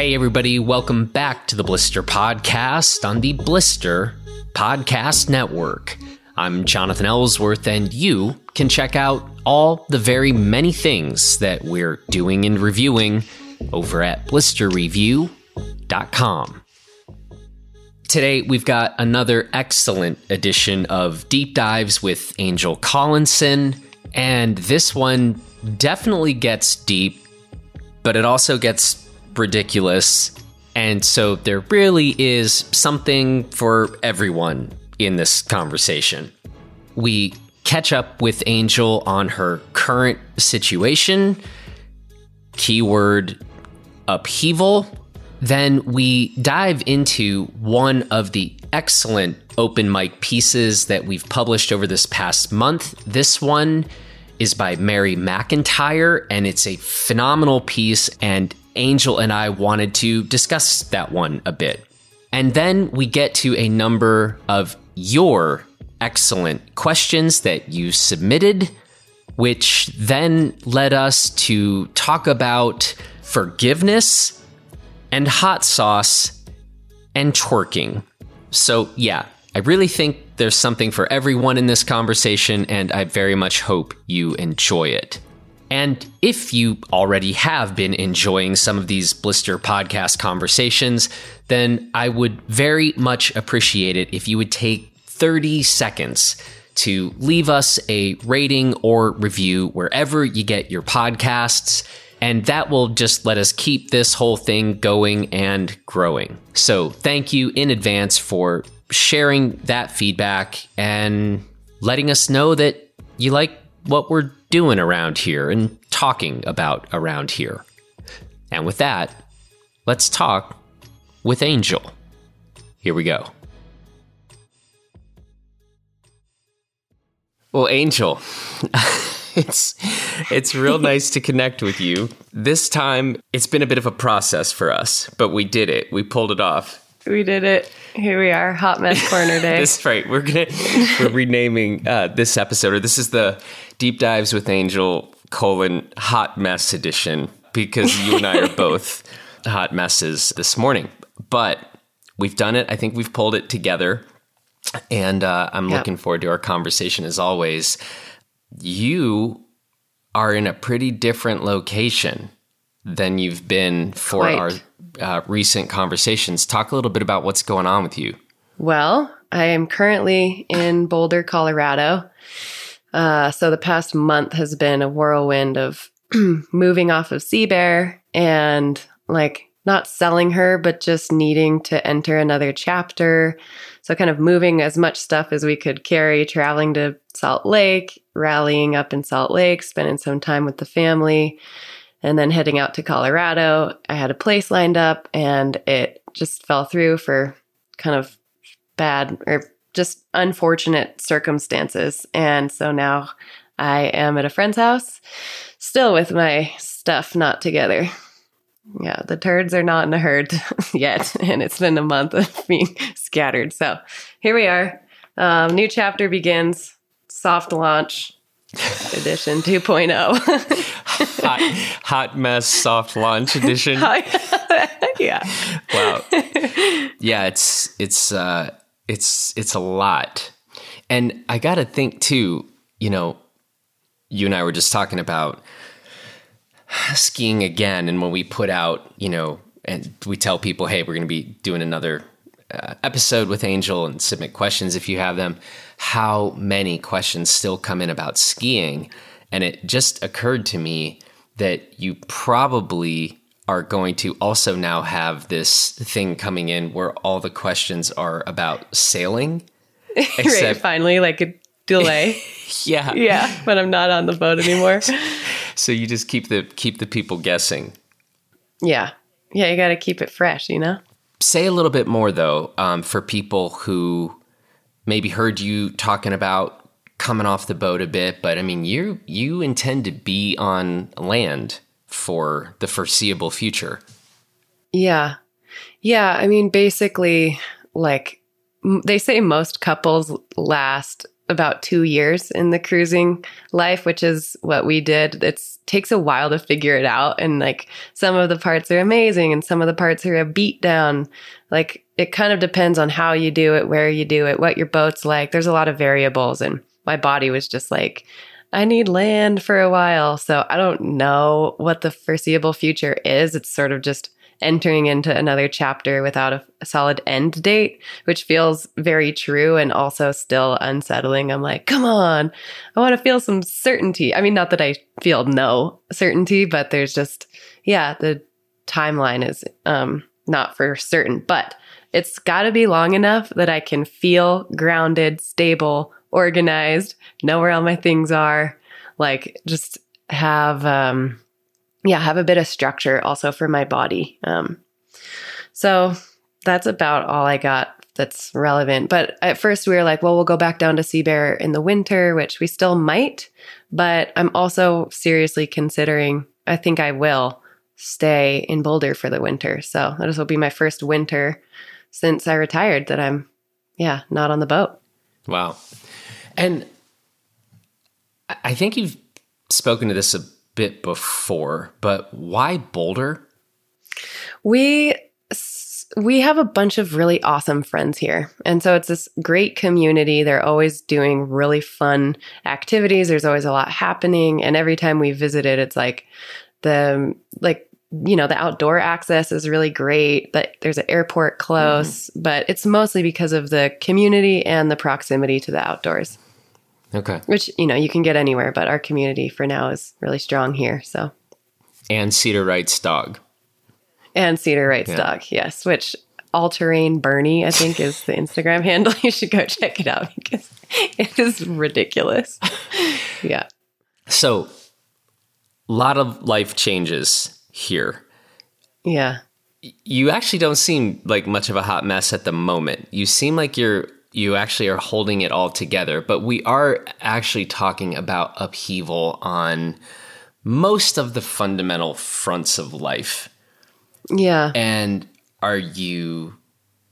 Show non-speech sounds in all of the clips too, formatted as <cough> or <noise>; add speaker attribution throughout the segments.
Speaker 1: Hey, everybody, welcome back to the Blister Podcast on the Blister Podcast Network. I'm Jonathan Ellsworth, and you can check out all the very many things that we're doing and reviewing over at blisterreview.com. Today, we've got another excellent edition of Deep Dives with Angel Collinson, and this one definitely gets deep, but it also gets ridiculous. And so there really is something for everyone in this conversation. We catch up with Angel on her current situation, keyword upheaval. Then we dive into one of the excellent open mic pieces that we've published over this past month. This one is by Mary McIntyre, and it's a phenomenal piece. And Angel and I wanted to discuss that one a bit. And then we get to a number of your excellent questions that you submitted, which then led us to talk about forgiveness and hot sauce and twerking. So, yeah, I really think there's something for everyone in this conversation, and I very much hope you enjoy it. And if you already have been enjoying some of these Blister podcast conversations, then I would very much appreciate it if you would take 30 seconds to leave us a rating or review wherever you get your podcasts. And that will just let us keep this whole thing going and growing. So thank you in advance for sharing that feedback and letting us know that you like what we're doing around here and talking about around here. And with that, let's talk with Angel. Here we go. Well, Angel, <laughs> it's it's real <laughs> nice to connect with you. This time it's been a bit of a process for us, but we did it. We pulled it off.
Speaker 2: We did it. Here we are, Hot Mess <laughs> Corner Day.
Speaker 1: That's right. We're gonna we're renaming uh, this episode, or this is the Deep Dives with Angel colon Hot Mess edition because you and I are <laughs> both hot messes this morning. But we've done it. I think we've pulled it together, and uh, I'm
Speaker 2: Yep.
Speaker 1: looking forward to our conversation as always. You are in a pretty different location than you've been for
Speaker 2: Quite.
Speaker 1: our uh, recent conversations. Talk a little bit about what's going on with you.
Speaker 2: Well, I am currently in Boulder, Colorado. Uh, so the past month has been a whirlwind of <clears throat> moving off of Sea Bear and like not selling her, but just needing to enter another chapter. So kind of moving as much stuff as we could carry, traveling to Salt Lake, rallying up in Salt Lake, spending some time with the family, and then heading out to Colorado. I had a place lined up and it just fell through for kind of bad or just unfortunate circumstances. And so now I am at a friend's house, still with my stuff not together. Yeah, the turds are not in a herd <laughs> yet. And it's been a month of <laughs> being scattered. So here we are. Um, new chapter begins. Soft launch edition oh. 2.0. <laughs>
Speaker 1: Hot, hot mess soft launch edition. <laughs> <laughs>
Speaker 2: yeah.
Speaker 1: Wow. Yeah, it's it's uh it's it's a lot. And I got to think too, you know, you and I were just talking about skiing again and when we put out, you know, and we tell people, "Hey, we're going to be doing another uh, episode with Angel and submit questions if you have them." How many questions still come in about skiing? And it just occurred to me that you probably are going to also now have this thing coming in where all the questions are about sailing. <laughs>
Speaker 2: right, finally, like a delay. <laughs>
Speaker 1: Yeah.
Speaker 2: yeah, but I'm not on the boat anymore. <laughs>
Speaker 1: So you just keep the keep the people guessing.
Speaker 2: yeah. Yeah, you got to keep it fresh, you know?
Speaker 1: Say a little bit more though um, for people who maybe heard you talking about coming off the boat a bit, but I mean you you intend to be on land for the foreseeable future.
Speaker 2: Yeah. Yeah. I mean, basically, like m- they say most couples last about two years in the cruising life, which is what we did. It takes a while to figure it out. And like some of the parts are amazing and some of the parts are a beat down. Like it kind of depends on how you do it, where you do it, what your boat's like. There's a lot of variables. And my body was just like, I need land for a while. So I don't know what the foreseeable future is. It's sort of just entering into another chapter without a, a, solid end date, which feels very true and also still unsettling. I'm like, come on, I want to feel some certainty. I mean, not that I feel no certainty, but there's just, yeah, the timeline is um, not for certain, but it's got to be long enough that I can feel grounded, stable, organized, know where all my things are, like just have um yeah, have a bit of structure also for my body. Um, so that's about all I got that's relevant. But at first we were like, well, we'll go back down to Sea Bear in the winter, which we still might. But I'm also seriously considering, I think I will stay in Boulder for the winter. So this will be my first winter since I retired that I'm, yeah, not on the boat.
Speaker 1: Wow. And I think you've spoken to this a bit before, but why Boulder?
Speaker 2: We we have a bunch of really awesome friends here. And so it's this great community. They're always doing really fun activities. There's always a lot happening. And every time we visit it, it's like the, like, you know, the outdoor access is really great, but there's an airport close, mm-hmm. but it's mostly because of the community and the proximity to the outdoors.
Speaker 1: Okay.
Speaker 2: Which, you know, you can get anywhere, but our community for now is really strong here. So.
Speaker 1: And Cedar Wright's dog.
Speaker 2: And Cedar Wright's yeah. dog, yes. Which all terrain Bernie, I think, is the Instagram <laughs> handle. You should go check it out because <laughs> it is ridiculous. <laughs> yeah.
Speaker 1: So, a lot of life changes here.
Speaker 2: Yeah.
Speaker 1: You actually don't seem like much of a hot mess at the moment. You seem like you're you actually are holding it all together. But we are actually talking about upheaval on most of the fundamental fronts of life.
Speaker 2: Yeah.
Speaker 1: And are you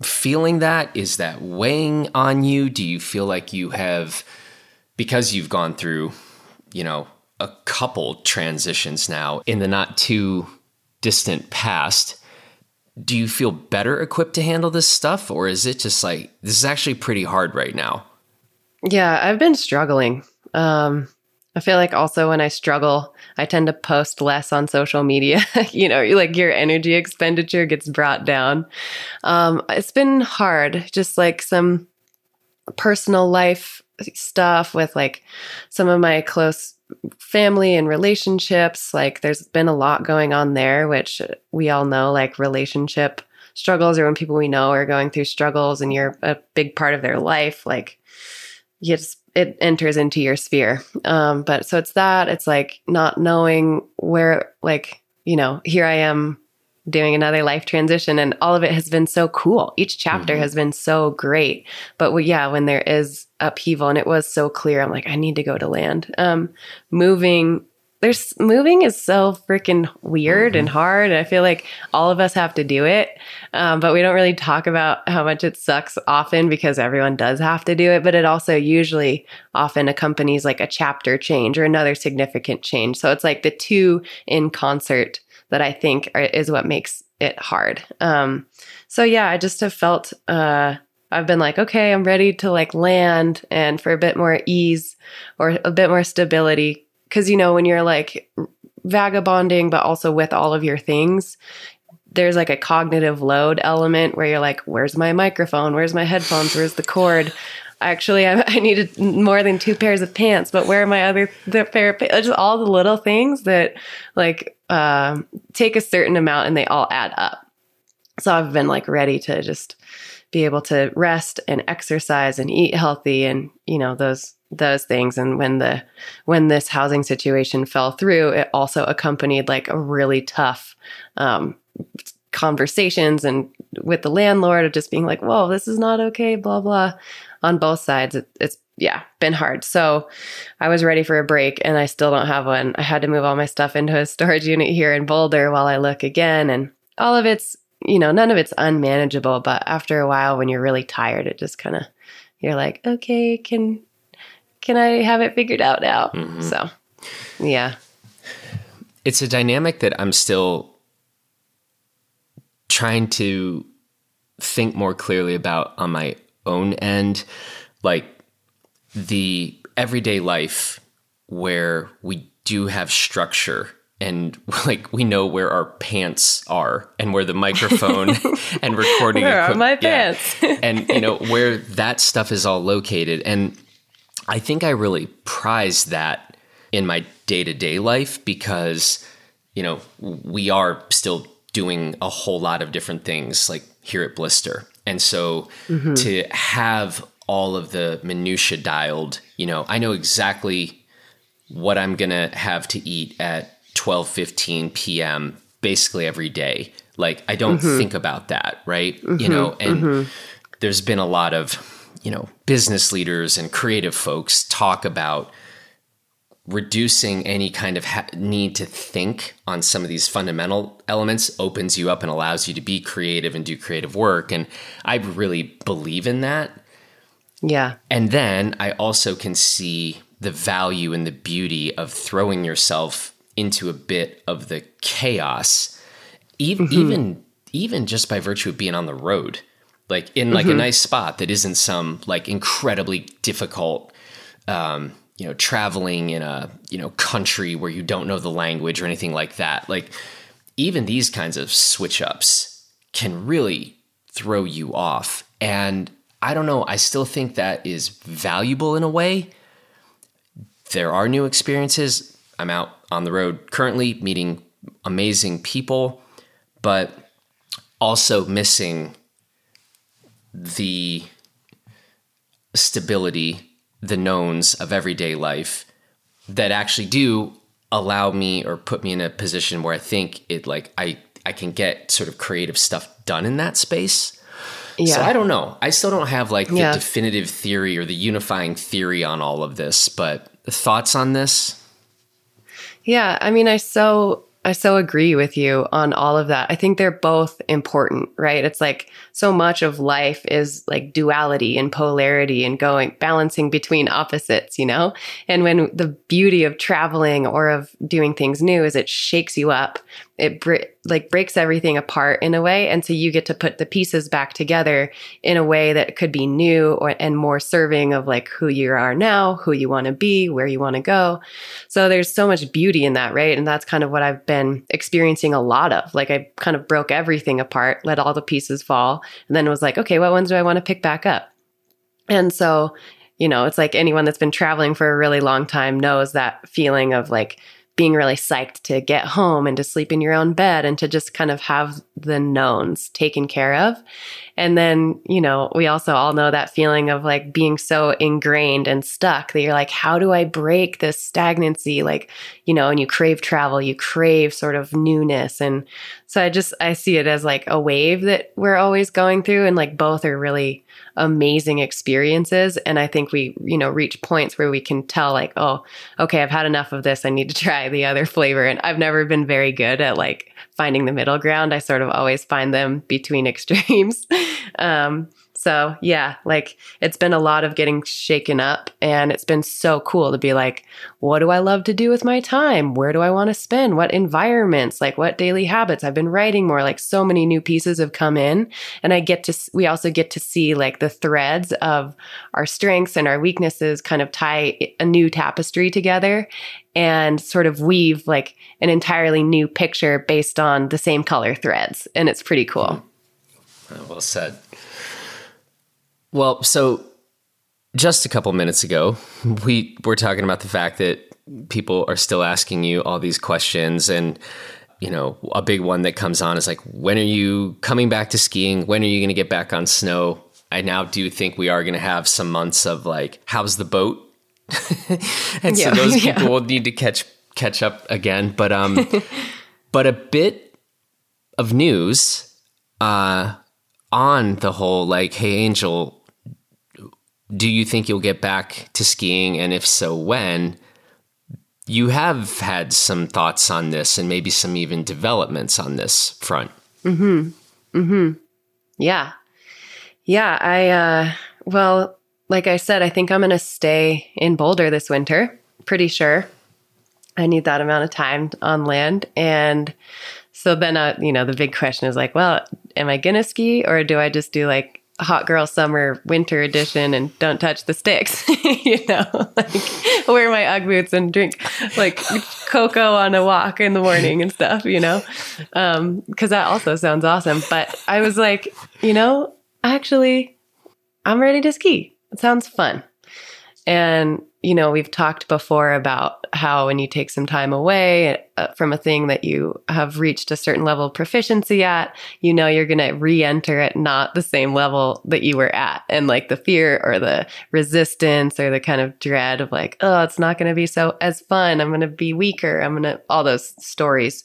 Speaker 1: feeling that? Is that weighing on you? Do you feel like you have, because you've gone through, you know, a couple transitions now in the not too distant past? do you feel better equipped to handle this stuff or is it just like this is actually pretty hard right now?
Speaker 2: Yeah i've been struggling. Um i feel like also when i struggle i tend to post less on social media. <laughs> You know like your energy expenditure gets brought down. Um it's been hard just like some personal life stuff with like some of my close family and relationships. Like there's been a lot going on there, which we all know, like relationship struggles or when people we know are going through struggles and you're a big part of their life, like it's, it enters into your sphere. Um, but so it's that, it's like not knowing where, like, you know, here I am doing another life transition and all of it has been so cool. Each chapter mm-hmm. has been so great. But yeah, when there is upheaval and it was so clear, I'm like, I need to go to land. Um, moving, there's moving is so freaking weird mm-hmm. and hard. And I feel like all of us have to do it. Um, but we don't really talk about how much it sucks often because everyone does have to do it. But it also usually often accompanies like a chapter change or another significant change. So it's like the two in concert that I think are, is what makes it hard. Um, so yeah, I just have felt, uh, I've been like, okay, I'm ready to like land and for a bit more ease or a bit more stability. Cause you know, when you're like vagabonding, but also with all of your things, there's like a cognitive load element where you're like, where's my microphone? Where's my headphones? Where's the cord? Actually, I, <laughs> I needed more than two pairs of pants, but where are my other the pair of pants? Just all the little things that like uh, take a certain amount and they all add up. So I've been like ready to just be able to rest and exercise and eat healthy and you know those those things and when the when this housing situation fell through it also accompanied like a really tough um, conversations and with the landlord of just being like whoa this is not okay blah blah on both sides. It, it's yeah, been hard. So I was ready for a break and I still don't have one. I had to move all my stuff into a <laughs> storage unit here in Boulder while I look again. And all of it's, you know, none of it's unmanageable. But after a while, when you're really tired, it just kind of, you're like, okay, can, can I have it figured out now? Mm-hmm. So, yeah.
Speaker 1: It's a dynamic that I'm still trying to think more clearly about on my own end. Like the everyday life where we do have structure and <laughs> like we know where our pants are and where the microphone <laughs> and recording
Speaker 2: where equi- are my pants? <laughs>
Speaker 1: And you know where that stuff is all located. And i think i really prize that in my day-to-day life because you know we are still doing a whole lot of different things like here at blister and so mm-hmm. to have all of the minutia dialed you know i know exactly what i'm gonna have to eat at 12 15 p.m basically every day like i don't mm-hmm. think about that right mm-hmm. you know and mm-hmm. there's been a lot of you know business leaders and creative folks talk about reducing any kind of ha- need to think on some of these fundamental elements opens you up and allows you to be creative and do creative work and i really believe in that
Speaker 2: yeah
Speaker 1: and then i also can see the value and the beauty of throwing yourself into a bit of the chaos, even mm-hmm. even even just by virtue of being on the road, like in like mm-hmm. a nice spot that isn't some like incredibly difficult. Um, you know, traveling in a you know country where you don't know the language or anything like that. Like even these kinds of switch ups can really throw you off. And I don't know, I still think that is valuable in a way. There are new experiences. I'm out on the road currently, meeting amazing people, but also missing the stability, the knowns of everyday life that actually do allow me or put me in a position where I think it like I I can get sort of creative stuff done in that space. Yeah. So I don't know. I still don't have like the yeah. definitive theory or the unifying theory on all of this, but thoughts on this?
Speaker 2: Yeah, I mean, I so I so agree with you on all of that. I think they're both important, right? It's like so much of life is like duality and polarity and going balancing between opposites, you know? And when the beauty of traveling or of doing things new is it shakes you up it br- like breaks everything apart in a way and so you get to put the pieces back together in a way that could be new or and more serving of like who you are now who you want to be where you want to go. So there's so much beauty in that right? And that's kind of what i've been experiencing a lot of. Like i kind of broke everything apart let all the pieces fall and then was like okay what ones do i want to pick back up? And so you know it's like anyone that's been traveling for a really long time knows that feeling of like being really psyched to get home and to sleep in your own bed and to just kind of have the knowns taken care of. And then, you know, we also all know that feeling of like being so ingrained and stuck that you're like, how do I break this stagnancy? Like, you know, and you crave travel, you crave sort of newness. And so I just, I see it as like a wave that we're always going through. And like both are really amazing experiences. And I think we, you know, reach points where we can tell, like, oh, okay, I've had enough of this. I need to <laughs> try the other flavor. And I've never been very good at like finding the middle ground. I sort of always find them between <laughs> extremes. Um, so yeah, like it's been a lot of getting shaken up and it's been so cool to be like, what do I love to do with my time? Where do I want to spend? What environments? Like what daily habits? I've been writing more, like so many new pieces have come in and I get to, we also get to see like the threads of our strengths and our weaknesses kind of tie a new tapestry together and sort of weave like an entirely new picture based on the same color threads. And it's pretty cool.
Speaker 1: Well said. Well, so just a couple minutes ago, we were talking about the fact that people are still asking you all these questions and you know, a big one that comes on is like, when are you coming back to skiing? When are you going to get back on snow? I now do think we are going to have some months of like, how's the boat? <laughs> and yeah, so those <laughs> people yeah. will need to catch catch up again. But um, <laughs> but a bit of news uh, on the whole, like, hey, Angel, do you think you'll get back to skiing? And if so, when? You have had some thoughts on this and maybe some even developments on this front.
Speaker 2: Mm hmm. Mm hmm. Yeah. Yeah. I, uh, well, like I said, I think I'm going to stay in Boulder this winter. Pretty sure. I need that amount of time on land. And so then, uh, you know, the big question is like, well, am I to ski or do I just do like hot girl summer winter edition and don't touch the sticks? <laughs> you know, <laughs> like wear my Ugg boots and drink like cocoa on a walk in the morning and stuff, you know? Um, cause that also sounds awesome. But I was like, you know, actually, I'm ready to ski. It sounds fun. And you know, we've talked before about how when you take some time away uh, from a thing that you have reached a certain level of proficiency at, you know, you're going to re enter at not the same level that you were at. And like the fear or the resistance or the kind of dread of like, oh, it's not going to be so as fun. I'm going to be weaker. I'm going to, all those stories.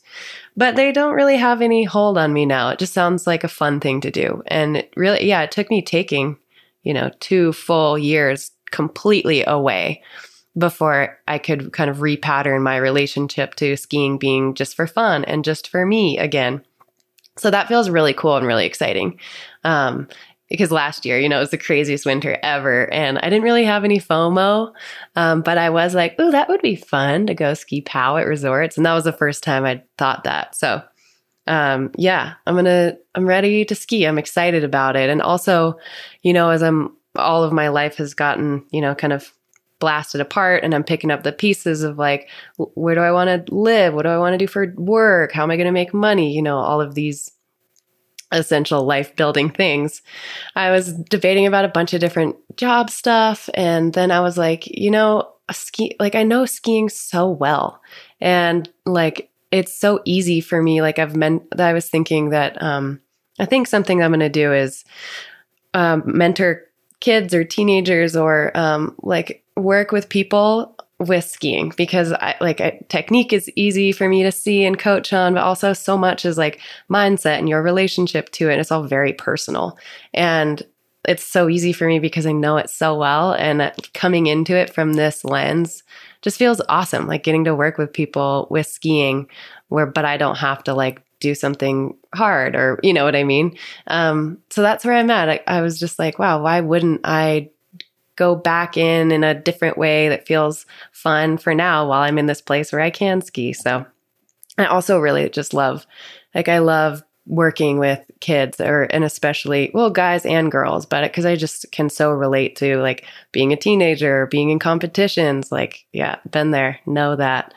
Speaker 2: But they don't really have any hold on me now. It just sounds like a fun thing to do. And it really, yeah, it took me taking, you know, two full years completely away before I could kind of repattern my relationship to skiing being just for fun and just for me again. So that feels really cool and really exciting. Um, because last year, you know, it was the craziest winter ever. And I didn't really have any FOMO. Um, but I was like, oh, that would be fun to go ski POW at resorts. And that was the first time I thought that. So, um, yeah, I'm going to, I'm ready to ski. I'm excited about it. And also, you know, as I'm all of my life has gotten, you know, kind of blasted apart and I'm picking up the pieces of like, where do I want to live? What do I want to do for work? How am I going to make money? You know, all of these essential life building things. I was debating about a bunch of different job stuff. And then I was like, you know, ski, like I know skiing so well. And like, it's so easy for me. Like I've meant that I was thinking that, um, I think something I'm going to do is um, mentor kids or teenagers or um, like work with people with skiing because I like I, technique is easy for me to see and coach on, but also so much is like mindset and your relationship to it. It's all very personal. And it's so easy for me because I know it so well. And coming into it from this lens just feels awesome. Like getting to work with people with skiing where, but I don't have to like do something hard or you know what I mean. Um, so that's where I'm at. I, I was just like, wow, why wouldn't I go back in in a different way that feels fun for now while I'm in this place where I can ski. So I also really just love, like, I love working with kids or and especially well guys and girls but because i just can so relate to like being a teenager being in competitions like yeah been there know that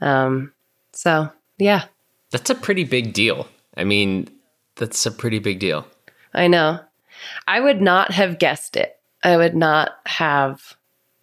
Speaker 2: um so yeah
Speaker 1: that's a pretty big deal. I mean, that's a pretty big deal.
Speaker 2: I know. I would not have guessed it. I would not have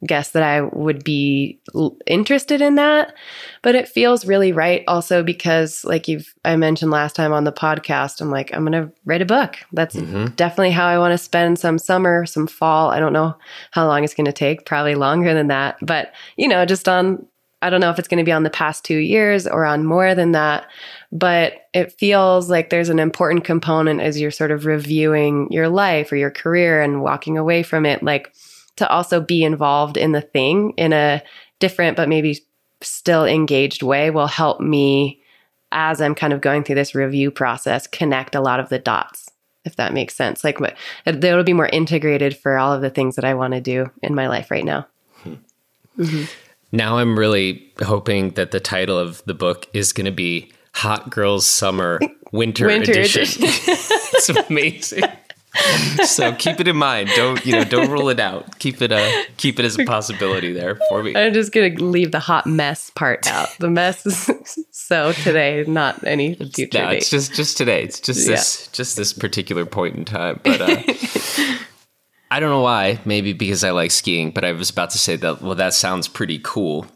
Speaker 2: guessed that I would be interested in that, but it feels really right also because like you've I mentioned last time on the podcast, I'm like I'm going to write a book. That's mm-hmm. definitely how I want to spend some summer, some fall. I don't know how long it's going to take, probably longer than that, but you know, just on I don't know if it's going to be on the past 2 years or on more than that, but it feels like there's an important component as you're sort of reviewing your life or your career and walking away from it, like to also be involved in the thing in a different, but maybe still engaged way will help me as I'm kind of going through this review process connect a lot of the dots, if that makes sense. Like, it'll be more integrated for all of the things that I want to do in my life right now. Hmm.
Speaker 1: Mm-hmm. Now I'm really hoping that the title of the book is going to be Hot Girls Summer Winter, Winter Edition. edition. <laughs> it's amazing. so keep it in mind. Don't you know? Don't rule it out. Keep it a uh, keep it as a possibility there for me.
Speaker 2: I'm just gonna leave the hot mess part out. The mess is <laughs> so today, not any future. No,
Speaker 1: date. it's just just today. It's just this just this particular point in time. But uh, <laughs> I don't know why. Maybe because I like skiing. But I was about to say that. Well, that sounds pretty cool.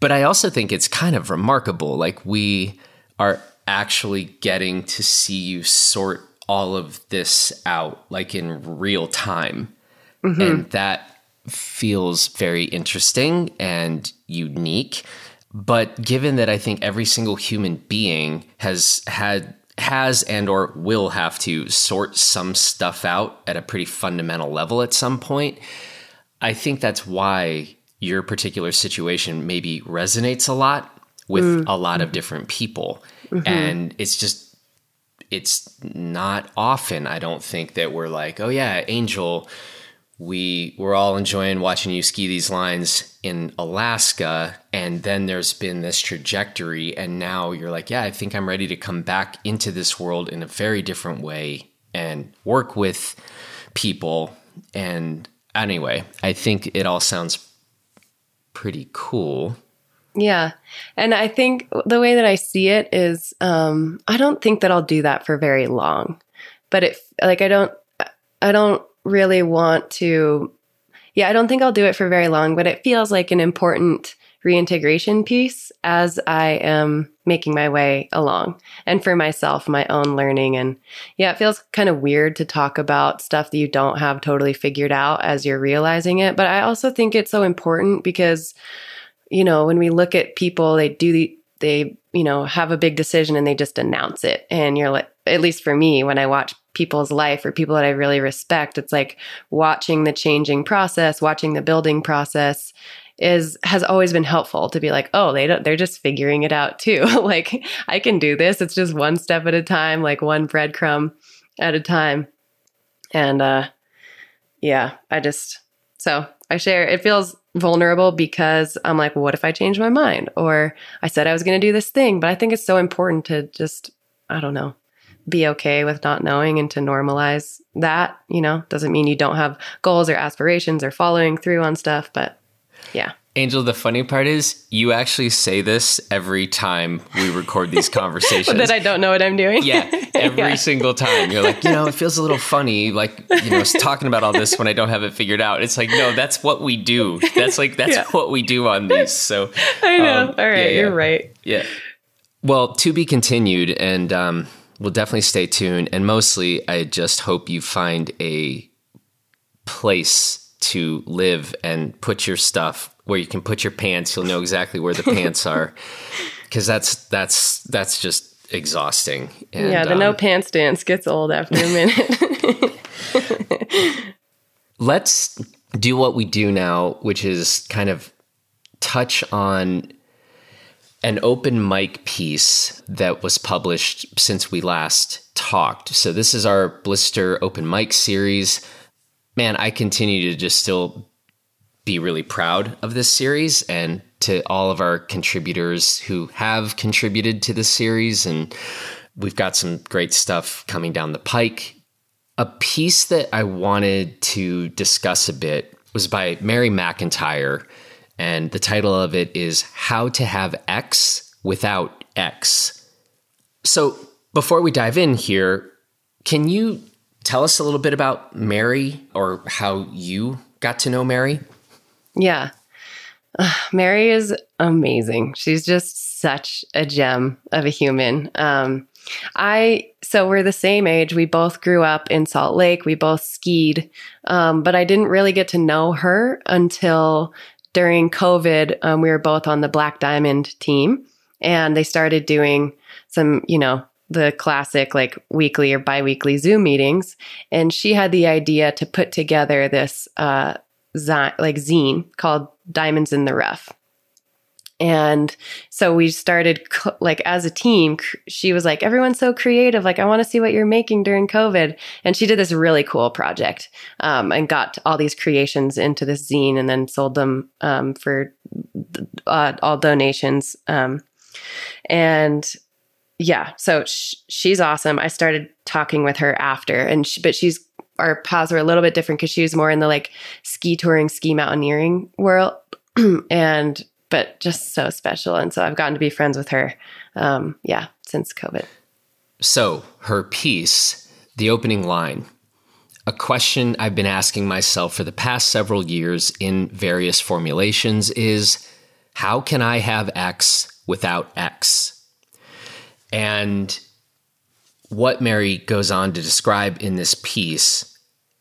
Speaker 1: But I also think it's kind of remarkable. Like we are actually getting to see you sort all of this out like in real time. Mm-hmm. And that feels very interesting and unique. But given that I think every single human being has had has and or will have to sort some stuff out at a pretty fundamental level at some point, I think that's why your particular situation maybe resonates a lot with mm. a lot of different people. Mm-hmm. And it's just, it's not often, I don't think, that we're like, oh yeah, Angel we were all enjoying watching you ski these lines in Alaska. And then there's been this trajectory. And now you're like, yeah, I think I'm ready to come back into this world in a very different way and work with people. And anyway, I think it all sounds pretty cool.
Speaker 2: Yeah. And I think the way that I see it is um I don't think that I'll do that for very long. But it like I don't I don't really want to yeah, I don't think I'll do it for very long, but it feels like an important reintegration piece as I am making my way along and for myself, my own learning. And yeah, it feels kind of weird to talk about stuff that you don't have totally figured out as you're realizing it. But I also think it's so important because, you know, when we look at people, they do the, they, you know, have a big decision and they just announce it. And you're like, at least for me, when I watch people's life or people that I really respect. It's like watching the changing process, watching the building process is has always been helpful to be like, oh, they don't they're just figuring it out too. <laughs> like I can do this. It's just one step at a time, like one breadcrumb at a time. And uh yeah, I just so I share it feels vulnerable because I'm like, what if I change my mind? Or I said I was going to do this thing, but I think it's so important to just, I don't know, be okay with not knowing and to normalize that, you know, doesn't mean you don't have goals or aspirations or following through on stuff, but yeah.
Speaker 1: Angel, the funny part is you actually say this every time we record these <laughs> conversations.
Speaker 2: that I don't know what I'm doing.
Speaker 1: Yeah, every <laughs> yeah. single time. You're like, you know, it feels a little funny, like, you know, talking about all this when I don't have it figured out. It's like, no, that's what we do. That's like, that's <laughs> yeah. what we do on these. So
Speaker 2: I know. Um, all right, yeah, you're right.
Speaker 1: Yeah. Well, to be continued. And, um, we'll definitely stay tuned. And mostly, I just hope you find a place to live and put your stuff where you can put your pants. You'll know exactly where the <laughs> pants are, because that's that's that's just exhausting.
Speaker 2: And, yeah, the um, no pants dance gets old after a minute. <laughs>
Speaker 1: let's do what we do now, which is kind of touch on an open mic piece that was published since we last talked. So this is our Blister open mic series. Man, I continue to just still be really proud of this series and to all of our contributors who have contributed to this series and we've got some great stuff coming down the pike. A piece that I wanted to discuss a bit was by Mary McIntyre and the title of it is How to Have X Without X. So, before we dive in here, can you tell us a little bit about Mary or how you got to know Mary?
Speaker 2: Yeah. Mary is amazing. She's just such a gem of a human. Um, I so we're the same age. We both grew up in Salt Lake. We both skied, um, but I didn't really get to know her until during COVID, um, we were both on the Black Diamond team and they started doing some, you know, the classic like weekly or biweekly Zoom meetings. And she had the idea to put together this uh, zi- like zine called Diamonds in the Rough. And so we started like as a team. She was like, "Everyone's so creative. Like, I want to see what you're making during COVID." And she did this really cool project um, and got all these creations into this zine, and then sold them um, for uh, all donations. Um, and yeah, so sh- she's awesome. I started talking with her after, and she, but she's our paths were a little bit different because she was more in the like ski touring, ski mountaineering world, <clears throat> and but just so special. And so I've gotten to be friends with her, um, yeah, since COVID.
Speaker 1: So her piece, the opening line, a question I've been asking myself for the past several years in various formulations is how can I have X without X? And what Mary goes on to describe in this piece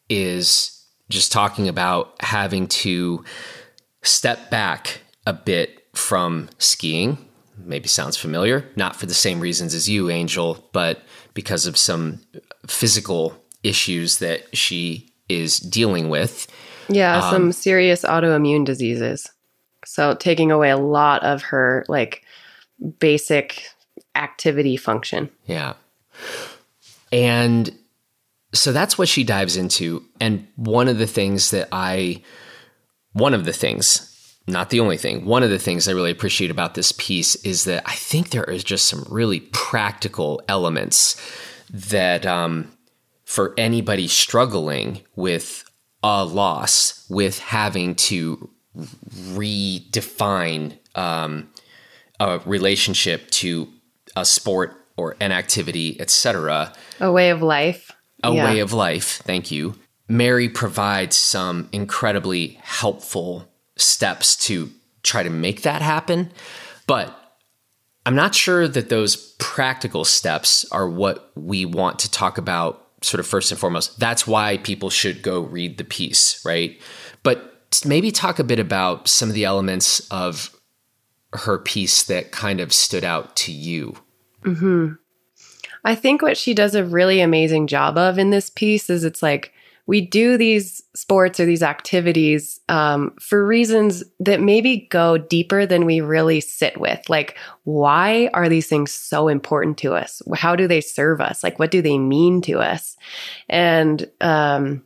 Speaker 1: is just talking about having to step back a bit from skiing. Maybe sounds familiar, not for the same reasons as you, Angel, but because of some physical issues that she is dealing with.
Speaker 2: Yeah, um, some serious autoimmune diseases. So taking away a lot of her like basic activity function.
Speaker 1: Yeah. And so that's what she dives into. And one of the things that I, one of the things, not the only thing, one of the things I really appreciate about this piece is that I think there is just some really practical elements that um, for anybody struggling with a loss, with having to redefine um, a relationship to a sport or an activity, etc.
Speaker 2: A way of life.
Speaker 1: A yeah. way of life. Thank you. Mary provides some incredibly helpful steps to try to make that happen. But I'm not sure that those practical steps are what we want to talk about sort of first and foremost. That's why people should go read the piece, right? But maybe talk a bit about some of the elements of her piece that kind of stood out to you.
Speaker 2: hmm I think what she does a really amazing job of in this piece is it's like we do these sports or these activities um, for reasons that maybe go deeper than we really sit with. Like, why are these things so important to us? How do they serve us? Like, what do they mean to us? And um,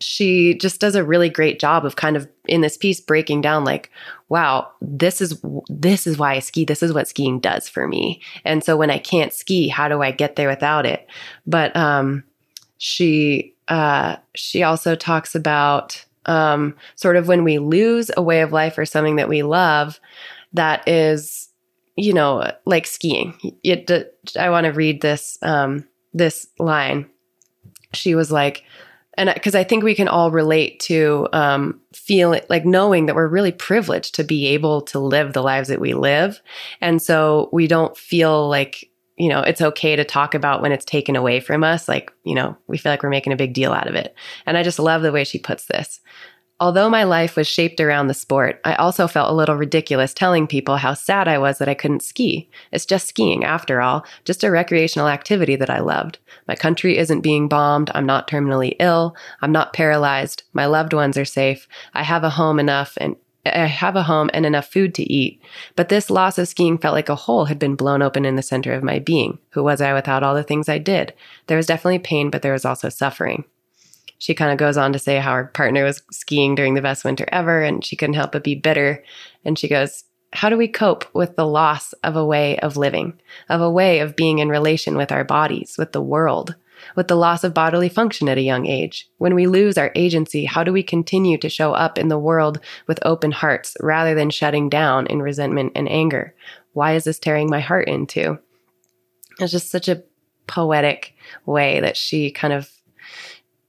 Speaker 2: she just does a really great job of kind of in this piece breaking down like wow this is this is why i ski this is what skiing does for me and so when i can't ski how do i get there without it but um she uh, she also talks about um, sort of when we lose a way of life or something that we love that is you know like skiing. It, i want to read this um, this line. She was like and because I think we can all relate to um, feeling like knowing that we're really privileged to be able to live the lives that we live, and so we don't feel like you know, it's okay to talk about when it's taken away from us. Like, you know, we feel like we're making a big deal out of it. And I just love the way she puts this. Although my life was shaped around the sport, I also felt a little ridiculous telling people how sad I was that I couldn't ski. It's just skiing, after all, just a recreational activity that I loved. My country isn't being bombed. I'm not terminally ill. I'm not paralyzed. My loved ones are safe. I have a home enough and I have a home and enough food to eat. But this loss of skiing felt like a hole had been blown open in the center of my being. Who was I without all the things I did? There was definitely pain, but there was also suffering. She kind of goes on to say how her partner was skiing during the best winter ever and she couldn't help but be bitter. And she goes, How do we cope with the loss of a way of living, of a way of being in relation with our bodies, with the world? With the loss of bodily function at a young age. When we lose our agency, how do we continue to show up in the world with open hearts rather than shutting down in resentment and anger? Why is this tearing my heart into? It's just such a poetic way that she kind of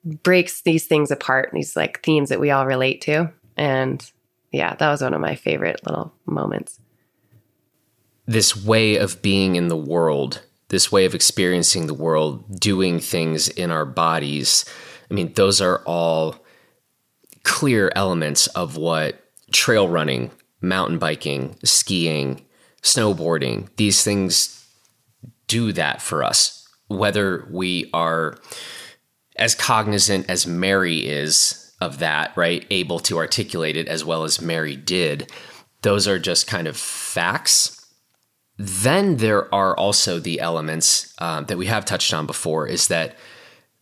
Speaker 2: breaks these things apart, these like themes that we all relate to. And yeah, that was one of my favorite little moments.
Speaker 1: This way of being in the world this way of experiencing the world, doing things in our bodies. I mean, those are all clear elements of what trail running, mountain biking, skiing, snowboarding, these things do that for us. Whether we are as cognizant as Mary is of that, right? Able to articulate it as well as Mary did. Those are just kind of facts then there are also the elements um, that we have touched on before is that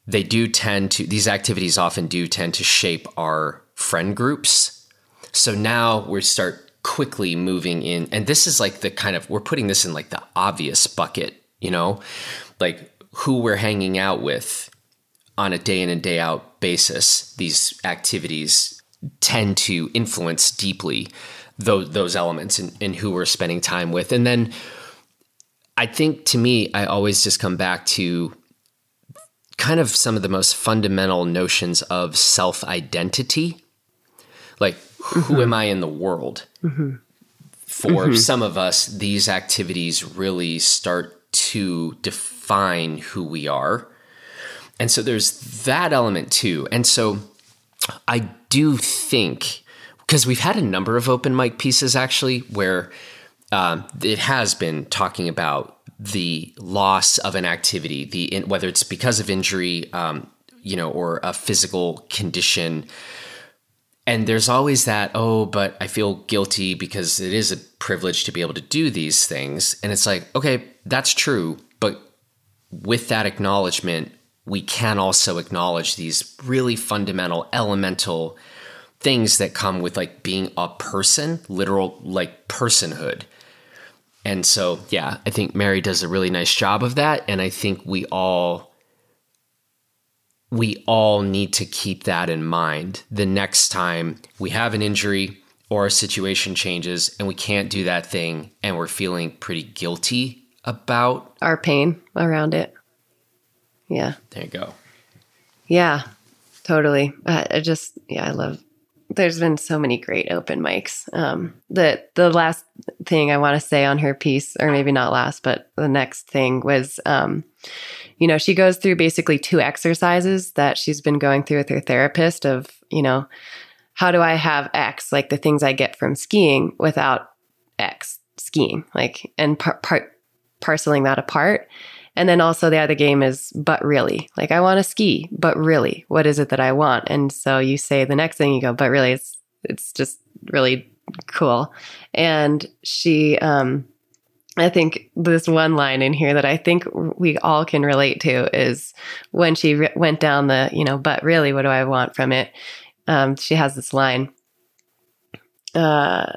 Speaker 1: they do tend to, these activities often do tend to shape our friend groups. So now we start quickly moving in, and this is like the kind of, we're putting this in like the obvious bucket, you know, like who we're hanging out with on a day in and day out basis. These activities tend to influence deeply those those elements and, and who we're spending time with. And then I think to me, I always just come back to kind of some of the most fundamental notions of self identity. Like, mm-hmm. who am I in the world? Mm-hmm. For mm-hmm. some of us, these activities really start to define who we are. And so there's that element too. And so I do think because we've had a number of open mic pieces actually where um, it has been talking about the loss of an activity, the whether it's because of injury, um, you know, or a physical condition. And there's always that, oh, but I feel guilty because it is a privilege to be able to do these things. And it's like, okay, that's true. But with that acknowledgement, we can also acknowledge these really fundamental, elemental things that come with like being a person, literal like personhood. And so, yeah, I think Mary does a really nice job of that. And I think we all we all need to keep that in mind the next time we have an injury or a situation changes and we can't do that thing and we're feeling pretty guilty about
Speaker 2: our pain around it. Yeah.
Speaker 1: There you go.
Speaker 2: Yeah, totally. Uh, I just, yeah, I love. There's been so many great open mics. Um, the the last thing I want to say on her piece, or maybe not last, but the next thing was, um, you know, she goes through basically two exercises that she's been going through with her therapist of, you know, how do I have X, like the things I get from skiing without X skiing, like, and par- par- parceling that apart. And then also the other game is, but really, like I want to ski, but really, what is it that I want? And so you say the next thing you go, but really, it's it's just really cool. And she, um, I think this one line in here that I think we all can relate to is when she re- went down the, you know, but really, what do I want from it? Um, she has this line. Uh,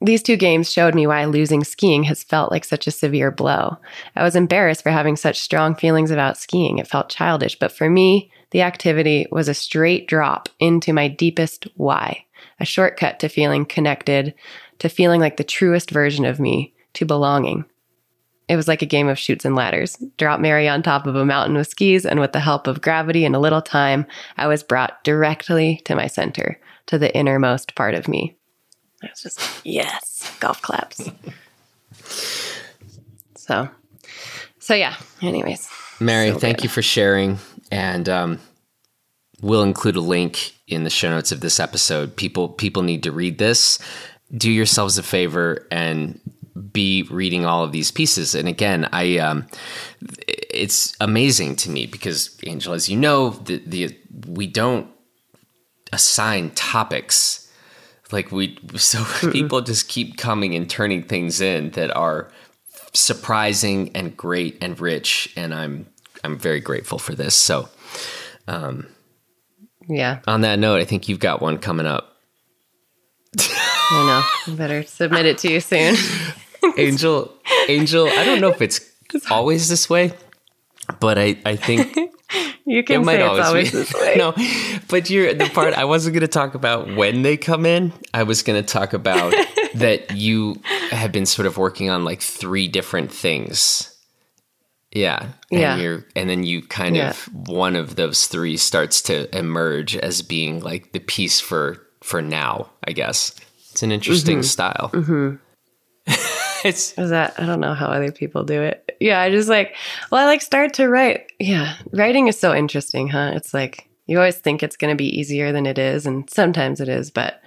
Speaker 2: these two games showed me why losing skiing has felt like such a severe blow. I was embarrassed for having such strong feelings about skiing. It felt childish, but for me, the activity was a straight drop into my deepest why, a shortcut to feeling connected, to feeling like the truest version of me, to belonging. It was like a game of Chutes and Ladders. Drop Mary on top of a mountain with skis, and with the help of gravity and a little time, I was brought directly to my center, to the innermost part of me. I was just, yes, golf claps. <laughs> so, so yeah, anyways.
Speaker 1: Mary,
Speaker 2: so
Speaker 1: thank
Speaker 2: good.
Speaker 1: you for sharing. And um, we'll include a link in the show notes of this episode. People people need to read this. Do yourselves a favor and be reading all of these pieces. And again, I um, it's amazing to me because Angel, as you know, the, the we don't assign topics like we <laughs> so <laughs> people just keep coming and turning things in that are surprising and great and rich and i'm i'm very grateful for this. So um
Speaker 2: Yeah,
Speaker 1: on that note i think you've got one coming up.
Speaker 2: I know. I better submit it to you soon. <laughs>
Speaker 1: angel angel i don't know if it's always this way but i i think <laughs>
Speaker 2: You can say it's always
Speaker 1: be.
Speaker 2: this way. <laughs>
Speaker 1: no, but you're the part I wasn't going to talk about when they come in. I was going to talk about <laughs> that you have been sort of working on like three different things. Yeah. And
Speaker 2: Yeah.
Speaker 1: You're, and then you kind
Speaker 2: Yeah.
Speaker 1: of one of those three starts to emerge as being like the piece for for now. I guess it's an interesting mm-hmm. style. Mm-hmm. It's
Speaker 2: Is that I don't know how other people do it. Yeah, I just like well, I like start to write. Yeah, writing is so interesting, huh? It's like you always think it's going to be easier than it is, and sometimes it is. But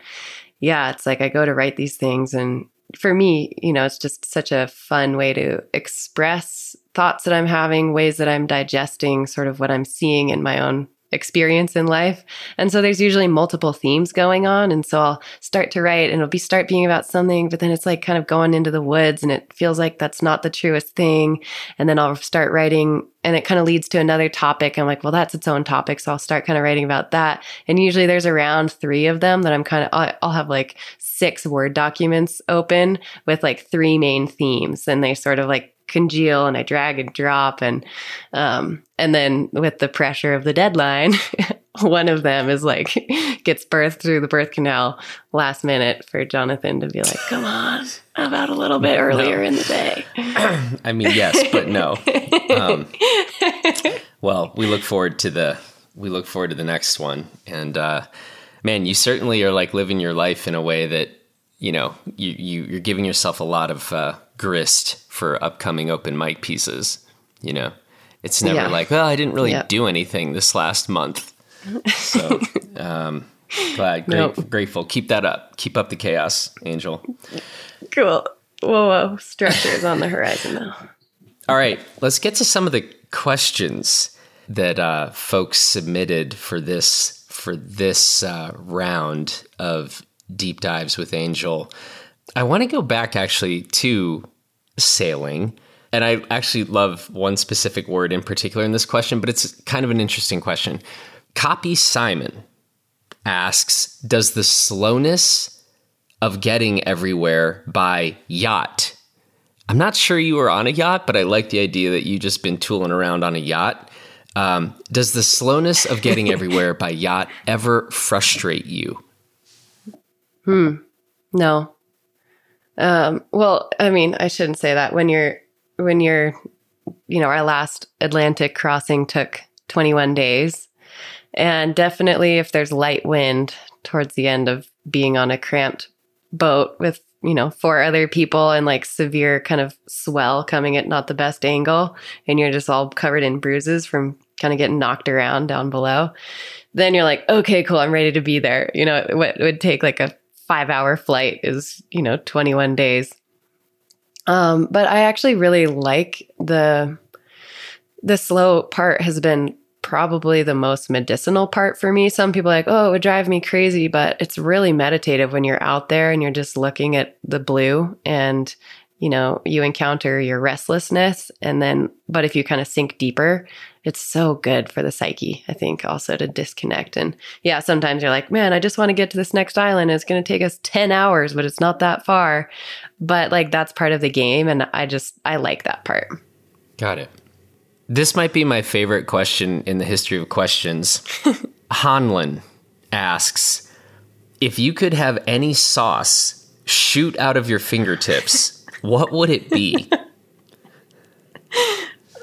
Speaker 2: yeah, it's like I go to write these things, and for me, you know, it's just such a fun way to express thoughts that I'm having, ways that I'm digesting, sort of what I'm seeing in my own experience in life. And so there's usually multiple themes going on. And so I'll start to write and it'll be start being about something, but then it's like kind of going into the woods and it feels like that's not the truest thing. And then I'll start writing and it kind of leads to another topic. I'm like, well, that's its own topic. So I'll start kind of writing about that. And usually there's around three of them that I'm kind of, I'll, have like six Word documents open with like three main themes. And they sort of like congeal and I drag and drop. And um and then with the pressure of the deadline <laughs> one of them is like <laughs> gets birthed through the birth canal last minute for Jonathan to be like come on about a little bit earlier in the day. <clears throat>
Speaker 1: I mean, yes, but no. Um, <laughs> well, we look forward to the we look forward to the next one, and uh, man, you certainly are like living your life in a way that you know you, you you're giving yourself a lot of uh, grist for upcoming open mic pieces. You know, it's never
Speaker 2: Yeah.
Speaker 1: like, well, I didn't really
Speaker 2: Yep.
Speaker 1: do anything this last month, so. <laughs> Um, Glad, great,
Speaker 2: Nope.
Speaker 1: grateful. Keep that up. Keep up the chaos, Angel.
Speaker 2: cool whoa whoa structures on the horizon though
Speaker 1: All right, let's get to some of the questions that uh, folks submitted for this for this uh, round of deep dives with Angel. I want to go back actually to sailing and I actually love one specific word in particular in this question, but it's kind of an interesting question. Copy Simon asks Does the slowness of getting everywhere by yacht? I'm not sure you were on a yacht, but I like the idea that you just been tooling around on a yacht. Um, does the slowness of getting <laughs> everywhere by yacht ever frustrate you?
Speaker 2: Hmm. No. Um, well, I mean, I shouldn't say that. When you're when you're you know, our last Atlantic crossing took 21 days. And definitely if there's light wind towards the end of being on a cramped boat with, you know, four other people and like severe kind of swell coming at not the best angle and you're just all covered in bruises from kind of getting knocked around down below, then you're like, okay, cool, I'm ready to be there. You know, what would take like a five hour flight is, you know, 21 days. Um, but I actually really like the the slow part has been probably the most medicinal part for me. Some people like, oh, it would drive me crazy, but it's really meditative when you're out there and you're just looking at the blue and you know, you encounter your restlessness and then but if you kind of sink deeper, it's so good for the psyche, I think, also to disconnect. And yeah, sometimes you're like, man, I just want to get to this next island. It's going to take us 10 hours, but it's not that far. But like, that's part of the game. And I just, I like that part.
Speaker 1: Got it. This might be my favorite question in the history of questions. <laughs> Hanlon asks If you could have any sauce shoot out of your fingertips, what would it be? <laughs>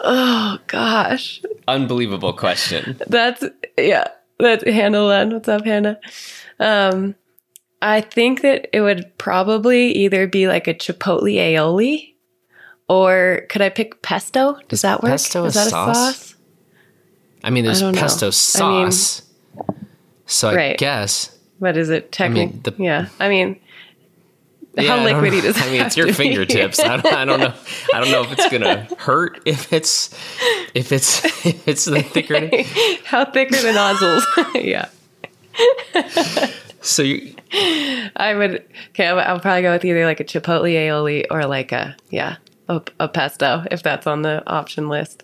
Speaker 2: oh, gosh.
Speaker 1: Unbelievable question.
Speaker 2: That's, yeah, that's Hannah Len. What's up, Hannah? Um, I think that it would probably either be like a chipotle aioli or could I pick pesto? Does
Speaker 1: Is
Speaker 2: that work?
Speaker 1: pesto
Speaker 2: Is
Speaker 1: a
Speaker 2: that a
Speaker 1: sauce?
Speaker 2: sauce?
Speaker 1: I mean, there's
Speaker 2: I don't know.
Speaker 1: pesto
Speaker 2: I mean-
Speaker 1: sauce. so I
Speaker 2: Right.
Speaker 1: guess.
Speaker 2: What is it technically?
Speaker 1: mean, the-
Speaker 2: yeah. I mean,
Speaker 1: Yeah,
Speaker 2: how liquidy does it
Speaker 1: I mean, it's your fingertips. I, don't, I don't know. I don't know if it's gonna hurt if it's if it's if it's the thicker. <laughs>
Speaker 2: how thick are the nozzles? <laughs> yeah.
Speaker 1: So you,
Speaker 2: I would, okay, I'll, I'll probably go with either like a chipotle aioli or like a, yeah, a, a pesto if that's on the option list.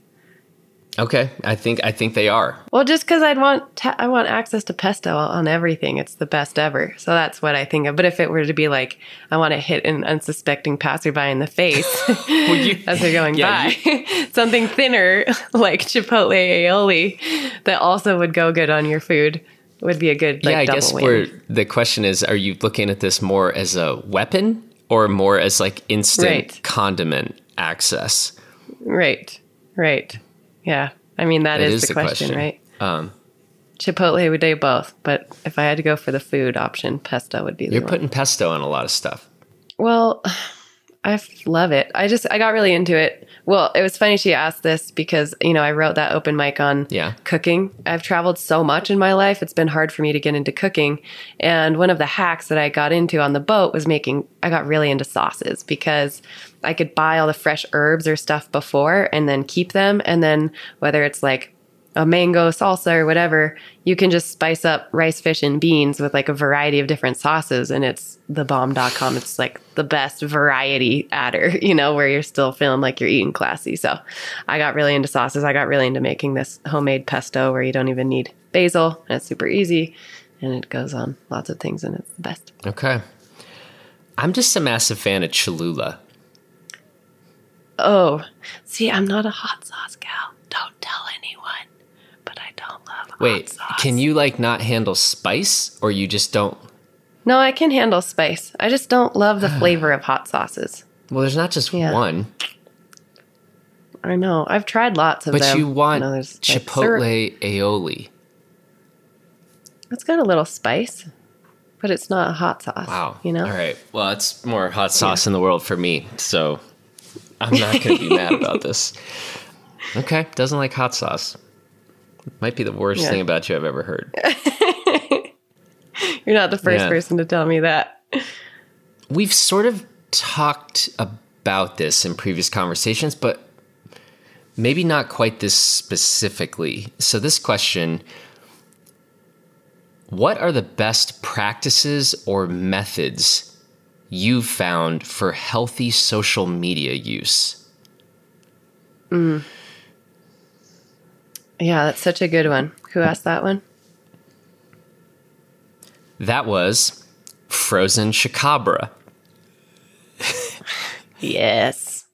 Speaker 1: Okay, I think I think they are.
Speaker 2: Well, just because I'd want ta- I want access to pesto on everything. It's the best ever. So that's what I think of. But if it were to be like I want to hit an unsuspecting passerby in the face <laughs>
Speaker 1: you- <laughs>
Speaker 2: as they're going
Speaker 1: Yeah,
Speaker 2: by, <laughs> something thinner like Chipotle aioli that also would go good on your food would be a good like
Speaker 1: yeah, I guess
Speaker 2: win.
Speaker 1: where the question is: Are you looking at this more as a weapon or more as like instant
Speaker 2: Right.
Speaker 1: condiment access?
Speaker 2: Right, right, yeah. I mean that
Speaker 1: That
Speaker 2: is, the, question, right?
Speaker 1: Um,
Speaker 2: Chipotle would do both, but if I had to go for the food option, pesto would be the
Speaker 1: you're
Speaker 2: one.
Speaker 1: putting pesto on a lot of stuff.
Speaker 2: Well, <sighs> I love it. I just I got really into it. Well, it was funny she asked this because you know I wrote that open mic on
Speaker 1: Yeah.
Speaker 2: cooking. I've traveled so much in my life; it's been hard for me to get into cooking. And one of the hacks that I got into on the boat was making. I got really into sauces because I could buy all the fresh herbs or stuff before and then keep them, and then whether it's like a mango salsa or whatever, you can just spice up rice, fish, and beans with like a variety of different sauces. And it's thebomb.com. It's like the best variety adder, <laughs> you know, where you're still feeling like you're eating classy. So I got really into sauces. I got really into making this homemade pesto where you don't even need basil and it's super easy and it goes on lots of things and it's the best.
Speaker 1: Okay. I'm just a massive fan of Cholula.
Speaker 2: Oh, see, I'm not a hot sauce gal. Don't tell anyone, don't love
Speaker 1: Wait, can you like not handle spice or you just don't?
Speaker 2: No, I can handle spice. I just don't love the flavor of hot sauces. <sighs>
Speaker 1: Well, there's not just
Speaker 2: Yeah.
Speaker 1: one,
Speaker 2: I know. I've tried lots of
Speaker 1: but
Speaker 2: them.
Speaker 1: But you want
Speaker 2: know, there's, like,
Speaker 1: chipotle aioli.
Speaker 2: It's got a little spice, but it's not a hot sauce.
Speaker 1: Wow.
Speaker 2: You know?
Speaker 1: All right. Well, it's more hot sauce in the world for me, so I'm not going to be mad about this. <laughs> Okay. Doesn't like hot sauce. Might be the worst
Speaker 2: Yeah.
Speaker 1: thing about you I've ever heard. <laughs>
Speaker 2: You're not the first
Speaker 1: Yeah.
Speaker 2: person to tell me that.
Speaker 1: We've sort of talked about this in previous conversations, but maybe not quite this specifically. So, this question What are the best practices or methods you've found for healthy social media use? Mm.
Speaker 2: Yeah, that's such a good one. Who asked that one?
Speaker 1: That was Frozen Chicabra.
Speaker 2: Yes.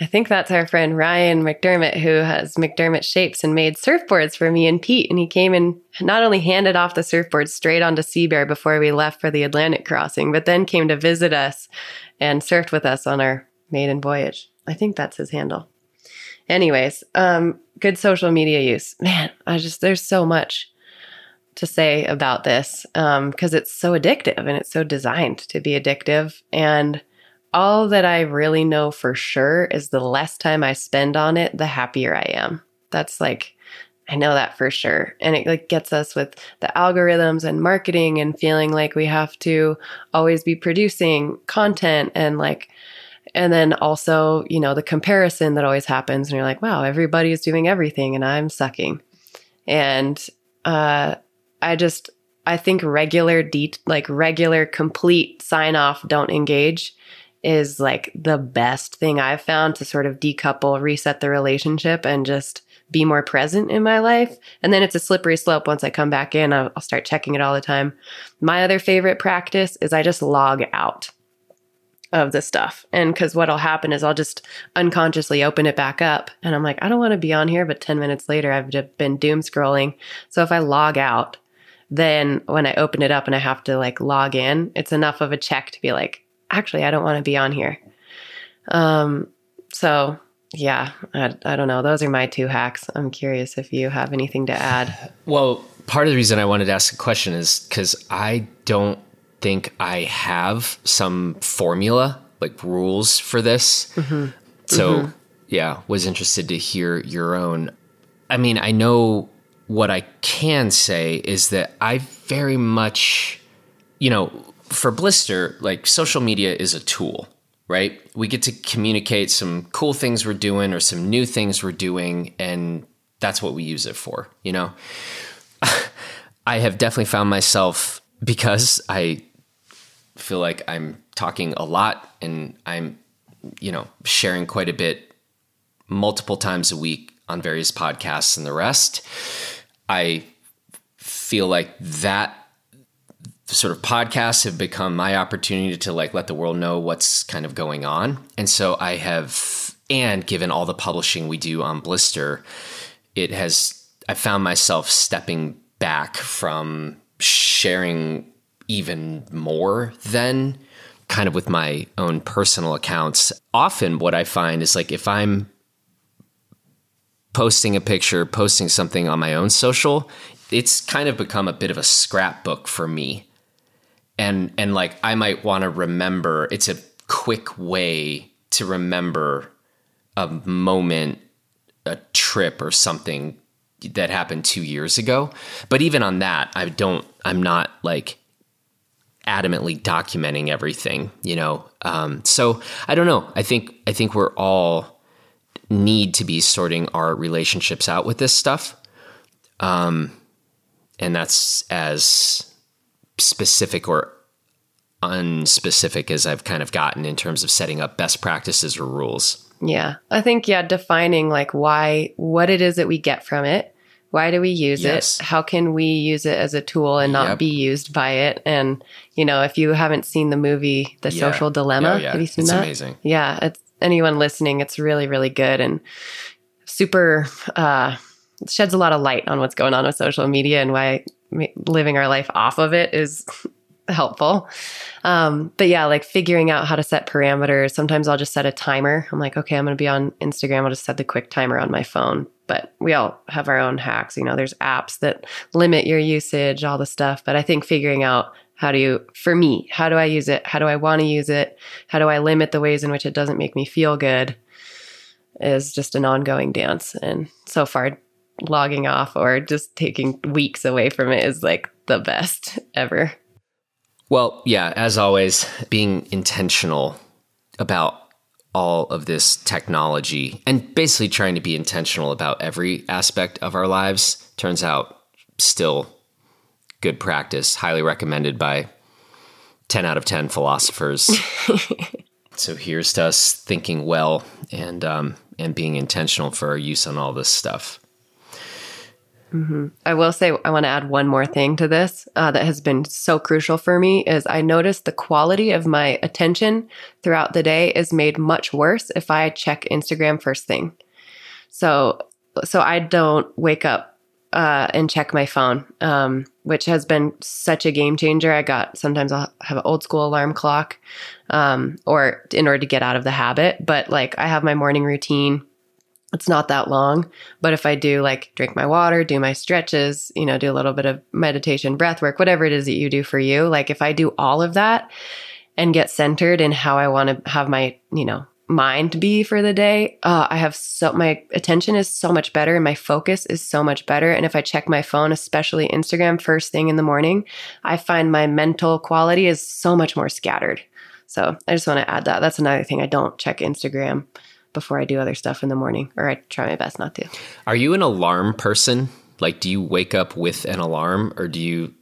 Speaker 2: I think that's our friend Ryan McDermott who has McDermott shapes and made surfboards for me and Pete. And he came and not only handed off the surfboard straight onto Sea Bear before we left for the Atlantic crossing, but then came to visit us and surfed with us on our maiden voyage. I think that's his handle. Anyways, um, good social media use. Man, I just, there's so much to say about this um, because it's so addictive and it's so designed to be addictive. And all that I really know for sure is the less time I spend on it, the happier I am. That's like, I know that for sure. And it like gets us with the algorithms and marketing and feeling like we have to always be producing content and like, and then also, you know, the comparison that always happens and you're like, wow, everybody's doing everything and I'm sucking. And uh I just I think regular deet like regular complete sign off, don't engage is like the best thing I've found to sort of decouple, reset the relationship and just be more present in my life. And then it's a slippery slope. Once I come back in, I'll, I'll start checking it all the time. My other favorite practice is I just log out of the stuff. And because what'll happen is I'll just unconsciously open it back up. And I'm like, I don't want to be on here. But 10 minutes later, I've been doom scrolling. So if I log out, then when I open it up and I have to like log in, it's enough of a check to be like, actually, I don't want to be on here. Um, so yeah, I, I don't know. Those are my two hacks. I'm curious if you have anything to add.
Speaker 1: Well, part of the reason I wanted to ask a question is because I don't think I have some formula, like rules for this. Mm-hmm. So, mm-hmm. yeah, was interested to hear your own. I mean, I know what I can say is that I very much, you know, for Blister, like social media is a tool, right? We get to communicate some cool things we're doing or some new things we're doing, and that's what we use it for, you know? <laughs> I have definitely found myself because I feel like I'm talking a lot and I'm, you know, sharing quite a bit multiple times a week on various podcasts and the rest. I feel like that sort of podcasts have become my opportunity to like let the world know what's kind of going on. And so I have, and given all the publishing we do on Blister, it has, I found myself stepping back from sharing even more than kind of with my own personal accounts. Often what I find is like if I'm posting a picture, posting something on my own social, it's kind of become a bit of a scrapbook for me and and like I might want to remember. It's a quick way to remember a moment, a trip, or something that happened two years ago. But even on that, I don't. I'm not like adamantly documenting everything. You know. Um, so I don't know. I think I think we're all need to be sorting our relationships out with this stuff. Um, and that's as specific or unspecific as I've kind of gotten in terms of setting up best practices or rules.
Speaker 2: Yeah. I think, yeah, defining like why, what it is that we get from it. Why do we use yes. it? How can we use it as a tool and not yep. be used by it? And, you know, if you haven't seen the movie The yeah. Social Dilemma, oh, yeah. have you seen
Speaker 1: it's
Speaker 2: that?
Speaker 1: amazing.
Speaker 2: Yeah. It's anyone listening, it's really, really good and super, uh, sheds a lot of light on what's going on with social media and why living our life off of it is helpful. Um, but yeah, like figuring out how to set parameters. Sometimes I'll just set a timer. I'm like, okay, I'm going to be on Instagram. I'll just set the quick timer on my phone. But we all have our own hacks. You know, there's apps that limit your usage, all the stuff. But I think figuring out how do you, for me, how do I use it? How do I want to use it? How do I limit the ways in which it doesn't make me feel good? Is just an ongoing dance. And so far, logging off or just taking weeks away from it is like the best <laughs> ever.
Speaker 1: Well, yeah, as always, being intentional about all of this technology and basically trying to be intentional about every aspect of our lives turns out still good practice, highly recommended by 10 out of 10 philosophers. <laughs> so here's to us thinking well and um, and being intentional for our use on all this stuff.
Speaker 2: I will say I want to add one more thing to this uh, that has been so crucial for me is I notice the quality of my attention throughout the day is made much worse if I check Instagram first thing. So so I don't wake up uh, and check my phone, um, which has been such a game changer. I got sometimes I'll have an old school alarm clock, um, or in order to get out of the habit. But like I have my morning routine. It's not that long, but if I do like drink my water, do my stretches, you know, do a little bit of meditation, breath work, whatever it is that you do for you, like if I do all of that and get centered in how I want to have my, you know, mind be for the day, uh, I have so my attention is so much better and my focus is so much better. And if I check my phone, especially Instagram first thing in the morning, I find my mental quality is so much more scattered. So I just want to add that. That's another thing. I don't check Instagram before I do other stuff in the morning, or I try my best not to.
Speaker 1: Are you an alarm person? Like, do you wake up with an alarm or do you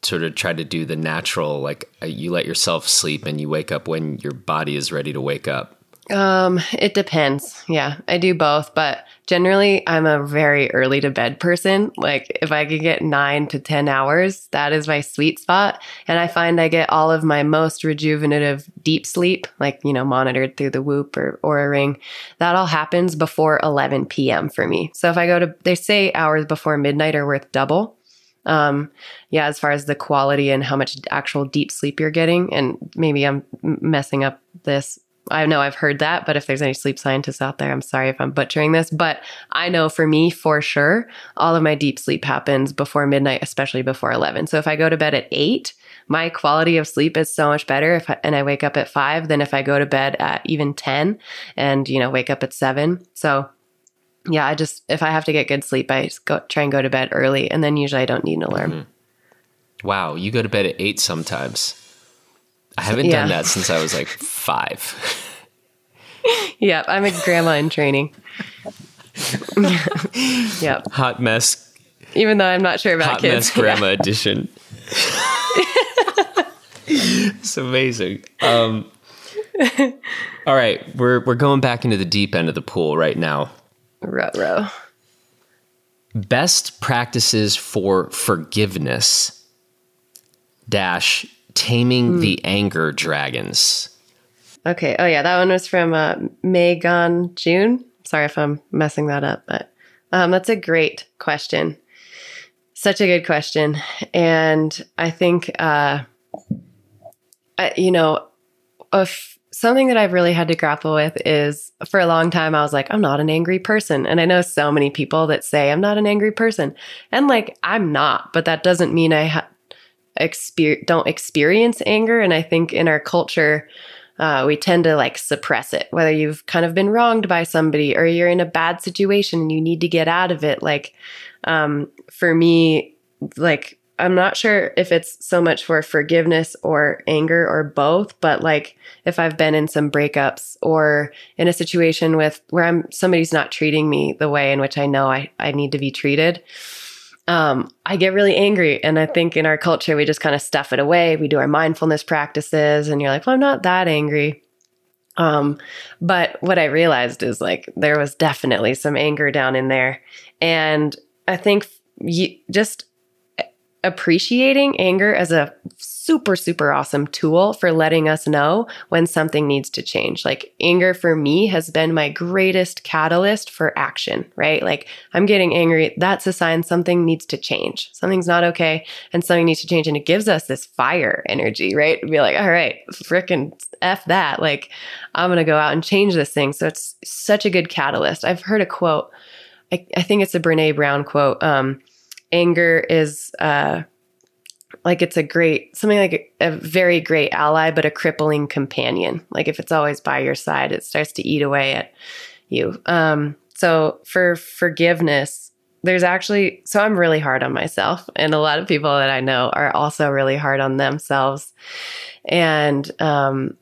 Speaker 1: sort of try to do the natural, like uh, you let yourself sleep and you wake up when your body is ready to wake up?
Speaker 2: Um, it depends. Yeah, I do both, but generally I'm a very early to bed person. Like if I could get 9 to 10 hours, that is my sweet spot, and I find I get all of my most rejuvenative deep sleep, like, you know, monitored through the Whoop or Oura ring. That all happens before 11 p.m. for me. So if I go to they say hours before midnight are worth double. Um, yeah, as far as the quality and how much actual deep sleep you're getting, and maybe I'm messing up this I know I've heard that, but if there's any sleep scientists out there, I'm sorry if I'm butchering this. But I know for me, for sure, all of my deep sleep happens before midnight, especially before 11. So if I go to bed at eight, my quality of sleep is so much better if I, and I wake up at five than if I go to bed at even 10 and, you know, wake up at seven. So yeah, I just, if I have to get good sleep, I go, try and go to bed early. And then usually I don't need an alarm.
Speaker 1: Mm-hmm. Wow. You go to bed at eight sometimes. I haven't yeah. done that since I was like <laughs> five.
Speaker 2: yep, I'm a grandma in training. <laughs> yep.
Speaker 1: Hot mess.
Speaker 2: Even though I'm not sure about
Speaker 1: Hot
Speaker 2: kids.
Speaker 1: mess grandma yeah. edition. <laughs> it's amazing. Um, all right, we're we're going back into the deep end of the pool right now.
Speaker 2: Row row.
Speaker 1: Best practices for forgiveness. Dash Taming mm. the Anger Dragons.
Speaker 2: Okay. Oh, yeah. That one was from uh, Megan June. Sorry if I'm messing that up, but um, that's a great question. Such a good question. And I think, uh, I, you know, something that I've really had to grapple with is for a long time, I was like, I'm not an angry person. And I know so many people that say I'm not an angry person. And like, I'm not, but that doesn't mean I ha- exper- don't experience anger. And I think in our culture, uh, we tend to like suppress it, whether you've kind of been wronged by somebody or you're in a bad situation and you need to get out of it. Like, um, for me, like, I'm not sure if it's so much for forgiveness or anger or both, but like if I've been in some breakups or in a situation with where I'm somebody's not treating me the way in which I know I, I need to be treated, um, I get really angry. And I think in our culture, we just kind of stuff it away. We do our mindfulness practices, and you're like, well, I'm not that angry. Um, but what I realized is like there was definitely some anger down in there. And I think you, just appreciating anger as a super, super awesome tool for letting us know when something needs to change. Like anger for me has been my greatest catalyst for action, right? Like I'm getting angry. That's a sign something needs to change. Something's not okay and something needs to change. And it gives us this fire energy, right? Be like, all right, freaking F that. Like I'm going to go out and change this thing. So it's such a good catalyst. I've heard a quote. I, I think it's a Brene Brown quote. Um, anger is uh, like it's a great something like a, a, very great ally but a crippling companion. Like if it's always by your side it starts to eat away at you. Um, so for forgiveness there's actually so i'm really hard on myself and a lot of people that i know are also really hard on themselves. And um,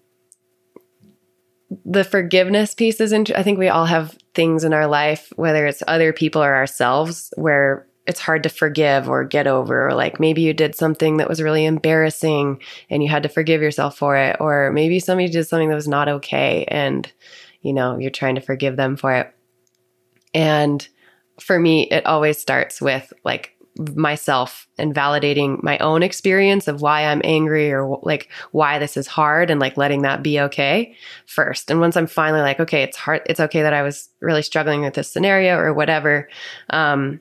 Speaker 2: the forgiveness piece is int- i think we all have things in our life whether it's other people or ourselves where it's hard to forgive or get over or like maybe you did something that was really embarrassing and you had to forgive yourself for it or maybe somebody did something that was not okay and you know you're trying to forgive them for it And for me, it always starts with like myself and validating my own experience of why I'm angry or like why this is hard and like letting that be okay first. And once I'm finally like, okay, it's hard, it's okay that I was really struggling with this scenario or whatever. Um,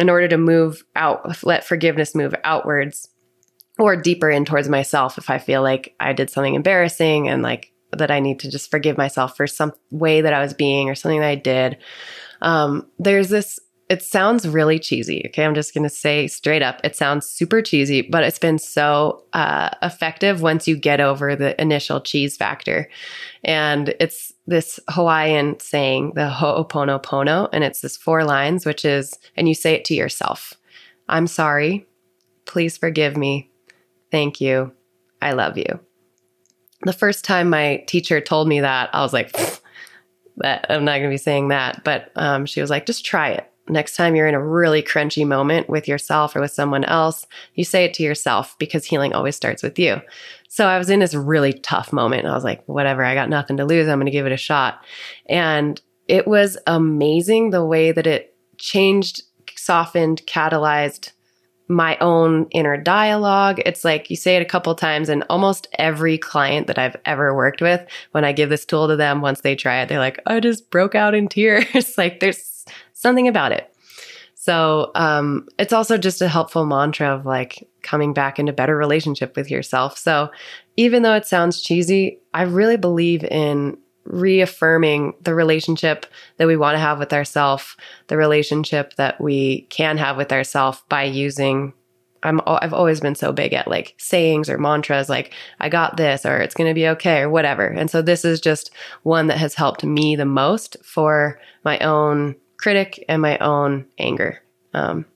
Speaker 2: in order to move out, let forgiveness move outwards or deeper in towards myself if I feel like I did something embarrassing and like that I need to just forgive myself for some way that I was being or something that I did. Um, there's this it sounds really cheesy. Okay. I'm just going to say straight up, it sounds super cheesy, but it's been so uh, effective once you get over the initial cheese factor. And it's this Hawaiian saying, the ho'oponopono, and it's this four lines, which is, and you say it to yourself I'm sorry. Please forgive me. Thank you. I love you. The first time my teacher told me that, I was like, that I'm not going to be saying that. But um, she was like, just try it next time you're in a really crunchy moment with yourself or with someone else, you say it to yourself because healing always starts with you. So I was in this really tough moment. I was like, whatever, I got nothing to lose. I'm going to give it a shot. And it was amazing the way that it changed, softened, catalyzed my own inner dialogue. It's like you say it a couple times, and almost every client that I've ever worked with, when I give this tool to them, once they try it, they're like, I just broke out in tears. <laughs> like there's something about it. So um, it's also just a helpful mantra of like coming back into better relationship with yourself. So even though it sounds cheesy, I really believe in reaffirming the relationship that we want to have with ourselves, the relationship that we can have with ourselves by using I'm I've always been so big at like sayings or mantras like I got this or it's going to be okay or whatever. And so this is just one that has helped me the most for my own critic and my own anger. Um,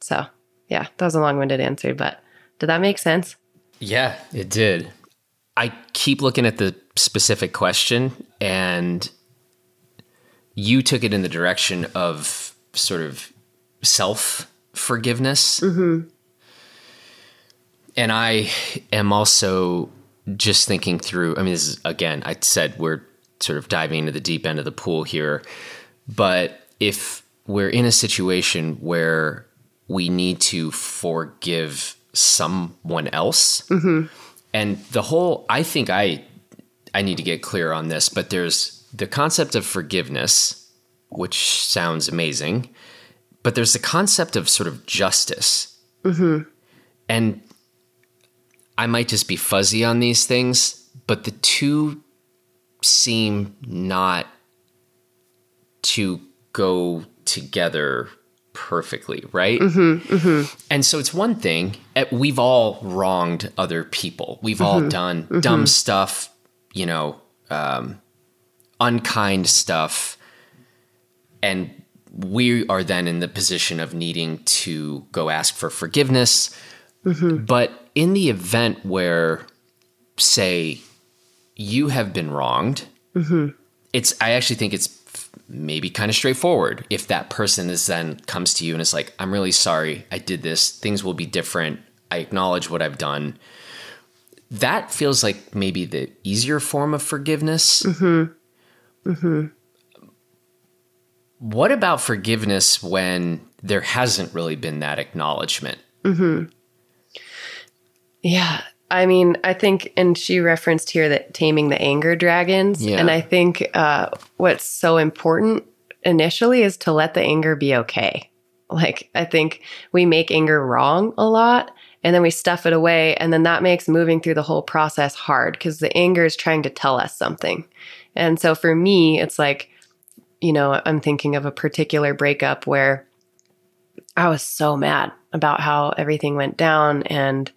Speaker 2: so, yeah, that was a long winded answer, but did that make sense?
Speaker 1: Yeah, it did. I keep looking at the specific question, and you took it in the direction of sort of self forgiveness. Mm-hmm. And I am also just thinking through. I mean, this is again, I said we're sort of diving into the deep end of the pool here, but if we're in a situation where we need to forgive someone else mm-hmm. and the whole i think i i need to get clear on this but there's the concept of forgiveness which sounds amazing but there's the concept of sort of justice mm-hmm. and i might just be fuzzy on these things but the two seem not to go together perfectly, right? Mm-hmm, mm-hmm. And so it's one thing, eh, we've all wronged other people. We've mm-hmm, all done mm-hmm. dumb stuff, you know, um, unkind stuff. And we are then in the position of needing to go ask for forgiveness. Mm-hmm. But in the event where, say, you have been wronged, mm-hmm. it's, I actually think it's maybe kind of straightforward. If that person is then comes to you and is like, I'm really sorry, I did this, things will be different. I acknowledge what I've done. That feels like maybe the easier form of forgiveness. Mm-hmm. Mm-hmm. What about forgiveness when there hasn't really been that acknowledgment? Mm-hmm.
Speaker 2: Yeah, I mean, I think, and she referenced here that taming the anger dragons. Yeah. And I think uh, what's so important initially is to let the anger be okay. Like, I think we make anger wrong a lot and then we stuff it away. And then that makes moving through the whole process hard because the anger is trying to tell us something. And so for me, it's like, you know, I'm thinking of a particular breakup where I was so mad about how everything went down and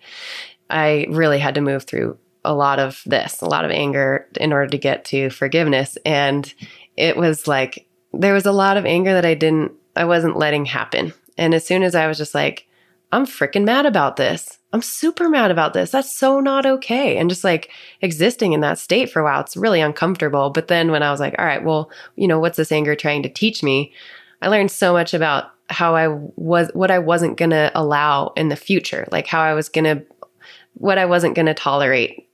Speaker 2: I really had to move through a lot of this, a lot of anger in order to get to forgiveness. And it was like, there was a lot of anger that I didn't, I wasn't letting happen. And as soon as I was just like, I'm freaking mad about this. I'm super mad about this. That's so not okay. And just like existing in that state for a while, it's really uncomfortable. But then when I was like, all right, well, you know, what's this anger trying to teach me? I learned so much about how I was, what I wasn't going to allow in the future, like how I was going to what I wasn't going to tolerate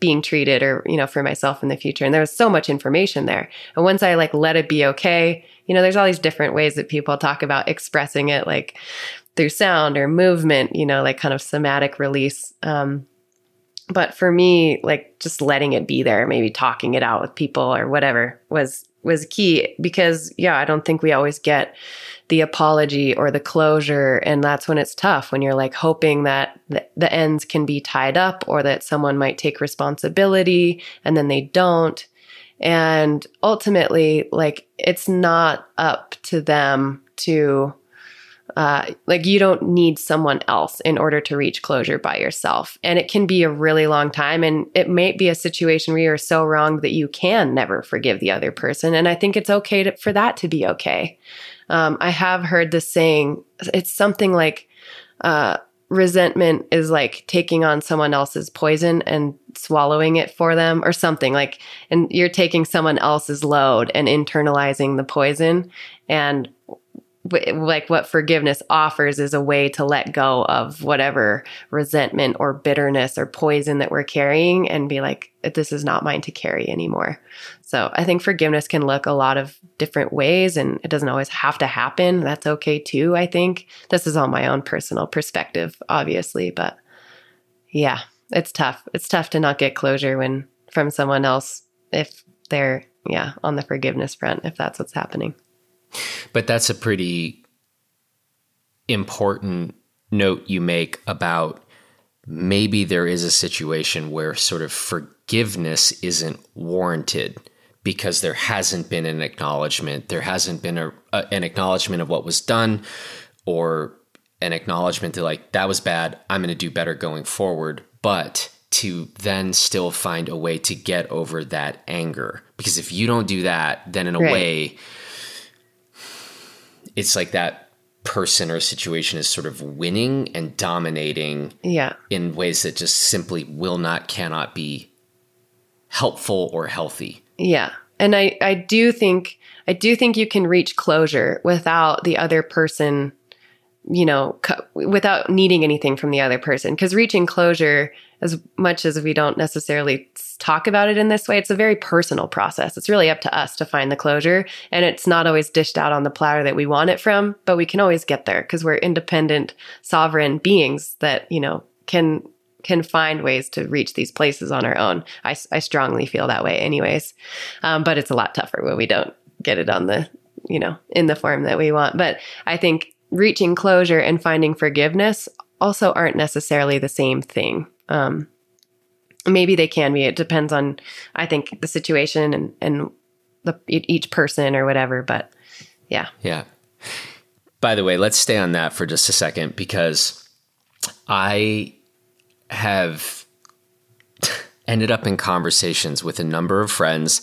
Speaker 2: being treated or you know for myself in the future. And there was so much information there. And once i like let it be okay you know there's all these different ways that people talk about expressing it like through sound or movement you know like kind of somatic release. Um, but for me like just letting it be there maybe talking it out with people or whatever was was key because yeah i don't think we always get the apology or the closure and that's when it's tough when you're like hoping that the, ends can be tied up or that someone might take responsibility and then they don't and ultimately like it's not up to them to uh, like you don't need someone else in order to reach closure by yourself. And it can be a really long time. And it may be a situation where you're so wrong that you can never forgive the other person. And I think it's okay to, for that to be okay. Um, I have heard this saying, it's something like, uh, resentment is like taking on someone else's poison and swallowing it for them or something like and you're taking someone else's load and internalizing the poison. And like what forgiveness offers is a way to let go of whatever resentment or bitterness or poison that we're carrying and be like this is not mine to carry anymore. So i think forgiveness can look a lot of different ways and it doesn't always have to happen. That's okay too i think. This is all my own personal perspective obviously but yeah it's tough. It's tough to not get closure when from someone else if they're yeah on the forgiveness front if that's what's happening
Speaker 1: but that's a pretty important note you make about maybe there is a situation where sort of forgiveness isn't warranted because there hasn't been an acknowledgement, there hasn't been a, a, an acknowledgement of what was done, or an acknowledgement that like that was bad, I'm going to do better going forward, but to then still find a way to get over that anger. Because if you don't do that, then in a right. way it's like that person or situation is sort of winning and dominating
Speaker 2: yeah.
Speaker 1: in ways that just simply will not cannot be helpful or healthy.
Speaker 2: Yeah. And i i do think i do think you can reach closure without the other person you know without needing anything from the other person. Because reaching closure as much as we don't necessarily talk about it in this way, it's a very personal process. It's really up to us to find the closure. And it's not always dished out on the platter that we want it from, but we can always get there because we're independent, sovereign beings that, you know, can can find ways to reach these places on our own. I, I strongly feel that way, anyways. Um, but it's a lot tougher when we don't get it on the, you know, in the form that we want. But I think reaching closure and finding forgiveness also aren't necessarily the same thing. Um, maybe they can be. It depends on, I think, the situation and and the each person or whatever. But yeah,
Speaker 1: yeah. By the way, let's stay on that for just a second because I have <laughs> ended up in conversations with a number of friends,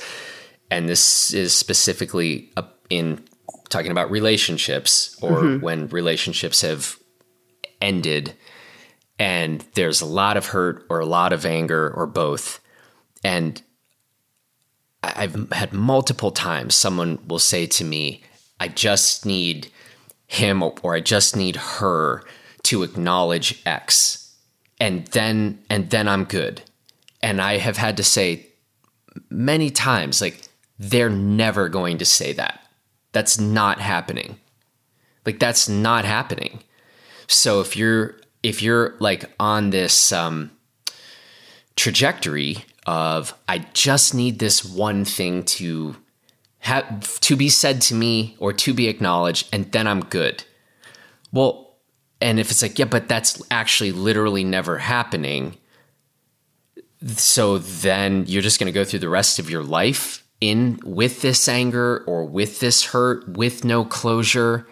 Speaker 1: and this is specifically in talking about relationships or mm-hmm. when relationships have ended and there's a lot of hurt or a lot of anger or both. And I've had multiple times someone will say to me, I just need him or I just need her to acknowledge X. And then and then I'm good. And I have had to say many times like they're never going to say that. That's not happening. Like that's not happening. So if you're if you're like on this um, trajectory of I just need this one thing to have to be said to me or to be acknowledged, and then I'm good. Well, and if it's like, yeah, but that's actually literally never happening. So then you're just going to go through the rest of your life in with this anger or with this hurt, with no closure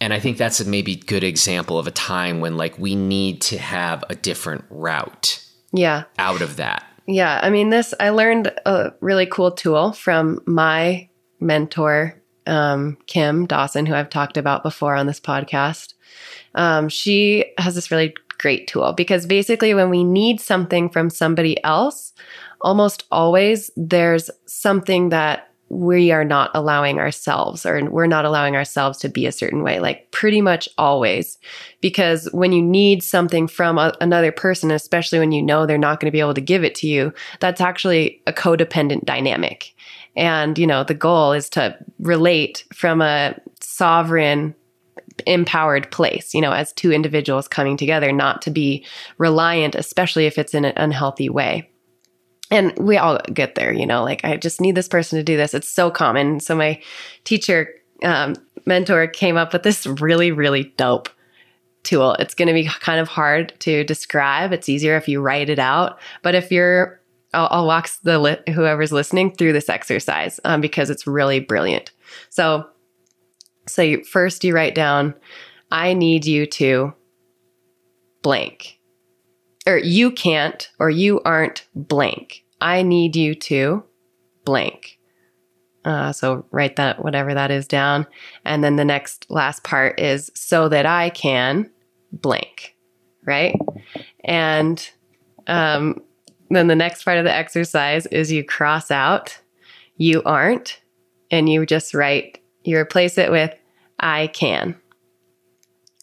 Speaker 1: and I think that's a maybe good example of a time when like we need to have a different route.
Speaker 2: Yeah.
Speaker 1: Out of that.
Speaker 2: Yeah. I mean, this, I learned a really cool tool from my mentor, um, Kim Dawson, who I've talked about before on this podcast. Um, she has this really great tool because basically, when we need something from somebody else, almost always there's something that we are not allowing ourselves or we're not allowing ourselves to be a certain way like pretty much always. Because when you need something from a, another person especially when you know they're not going to be able to give it to you that's actually a codependent dynamic. And you know the goal is to relate from a sovereign empowered place you know as two individuals coming together not to be reliant especially if it's in an unhealthy way and we all get there, you know, like I just need this person to do this. It's so common. So my teacher, um, mentor came up with this really, really dope tool. It's going to be kind of hard to describe. It's easier if you write it out. But if you're, I'll, I'll walk the li- whoever's listening through this exercise um, because it's really brilliant. So, so you, first you write down, I need you to blank or you can't or you aren't blank. I need you to blank. Uh, so write that, whatever that is, down. And then the next last part is so that I can blank, right? And um, then the next part of the exercise is you cross out you aren't, and you just write, you replace it with I can.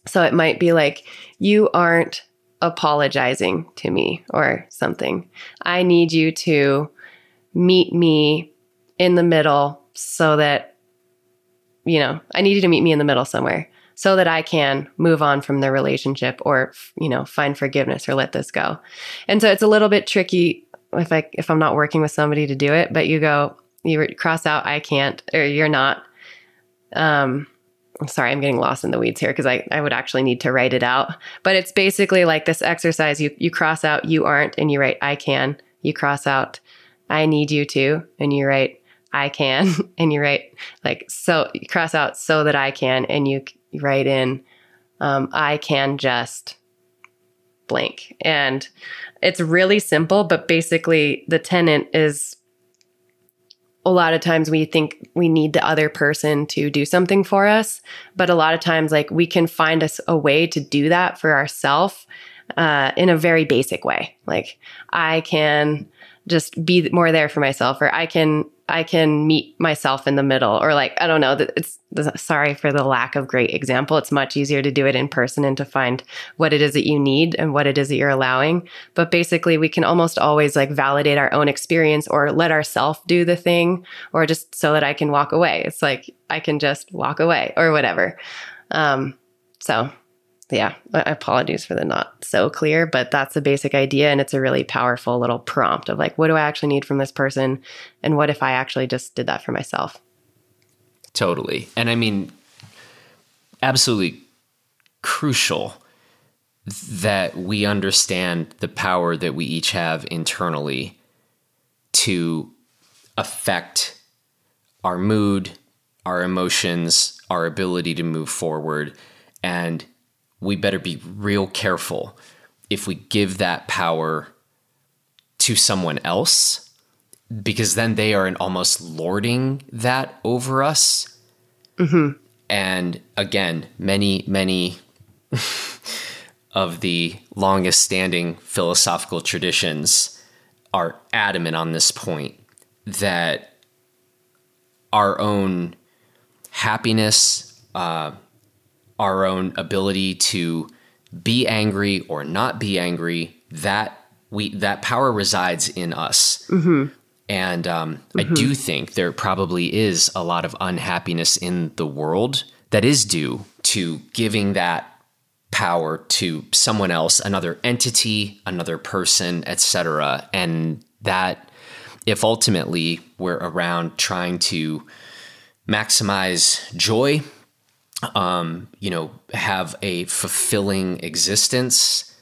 Speaker 2: So it might be like, you aren't apologizing to me or something. I need you to meet me in the middle so that, you know, I need you to meet me in the middle somewhere so that I can move on from the relationship or, you know, find forgiveness or let this go. And so it's a little bit tricky if I, if I'm not working with somebody to do it, but you go, you cross out, I can't, or you're not. Um, Sorry, I'm getting lost in the weeds here because I, I would actually need to write it out. But it's basically like this exercise. You you cross out you aren't and you write I can. You cross out I need you to and you write I can <laughs> and you write like so you cross out so that I can and you, you write in um, I can just blank. And it's really simple, but basically the tenant is a lot of times we think we need the other person to do something for us but a lot of times like we can find us a way to do that for ourselves uh, in a very basic way. Like i can just be more there for myself or i can I can meet myself in the middle or like I don't know it's sorry for the lack of great example. It's much easier to do it in person and to find what it is that you need and what it is that you're allowing. But basically we can almost always like validate our own experience or let ourselves do the thing or just so that I can walk away. It's like I can just walk away or whatever. Um so yeah, apologies for the not so clear, but that's the basic idea. And it's a really powerful little prompt of like, what do I actually need from this person? And what if I actually just did that for myself?
Speaker 1: Totally. And I mean, absolutely crucial that we understand the power that we each have internally to affect our mood, our emotions, our ability to move forward. And we better be real careful if we give that power to someone else because then they are almost lording that over us. Mm-hmm. And again, many, many <laughs> of the longest standing philosophical traditions are adamant on this point that our own happiness, uh, our own ability to be angry or not be angry that we that power resides in us mm-hmm. and um, mm-hmm. i do think there probably is a lot of unhappiness in the world that is due to giving that power to someone else another entity another person etc and that if ultimately we're around trying to maximize joy um, you know, have a fulfilling existence,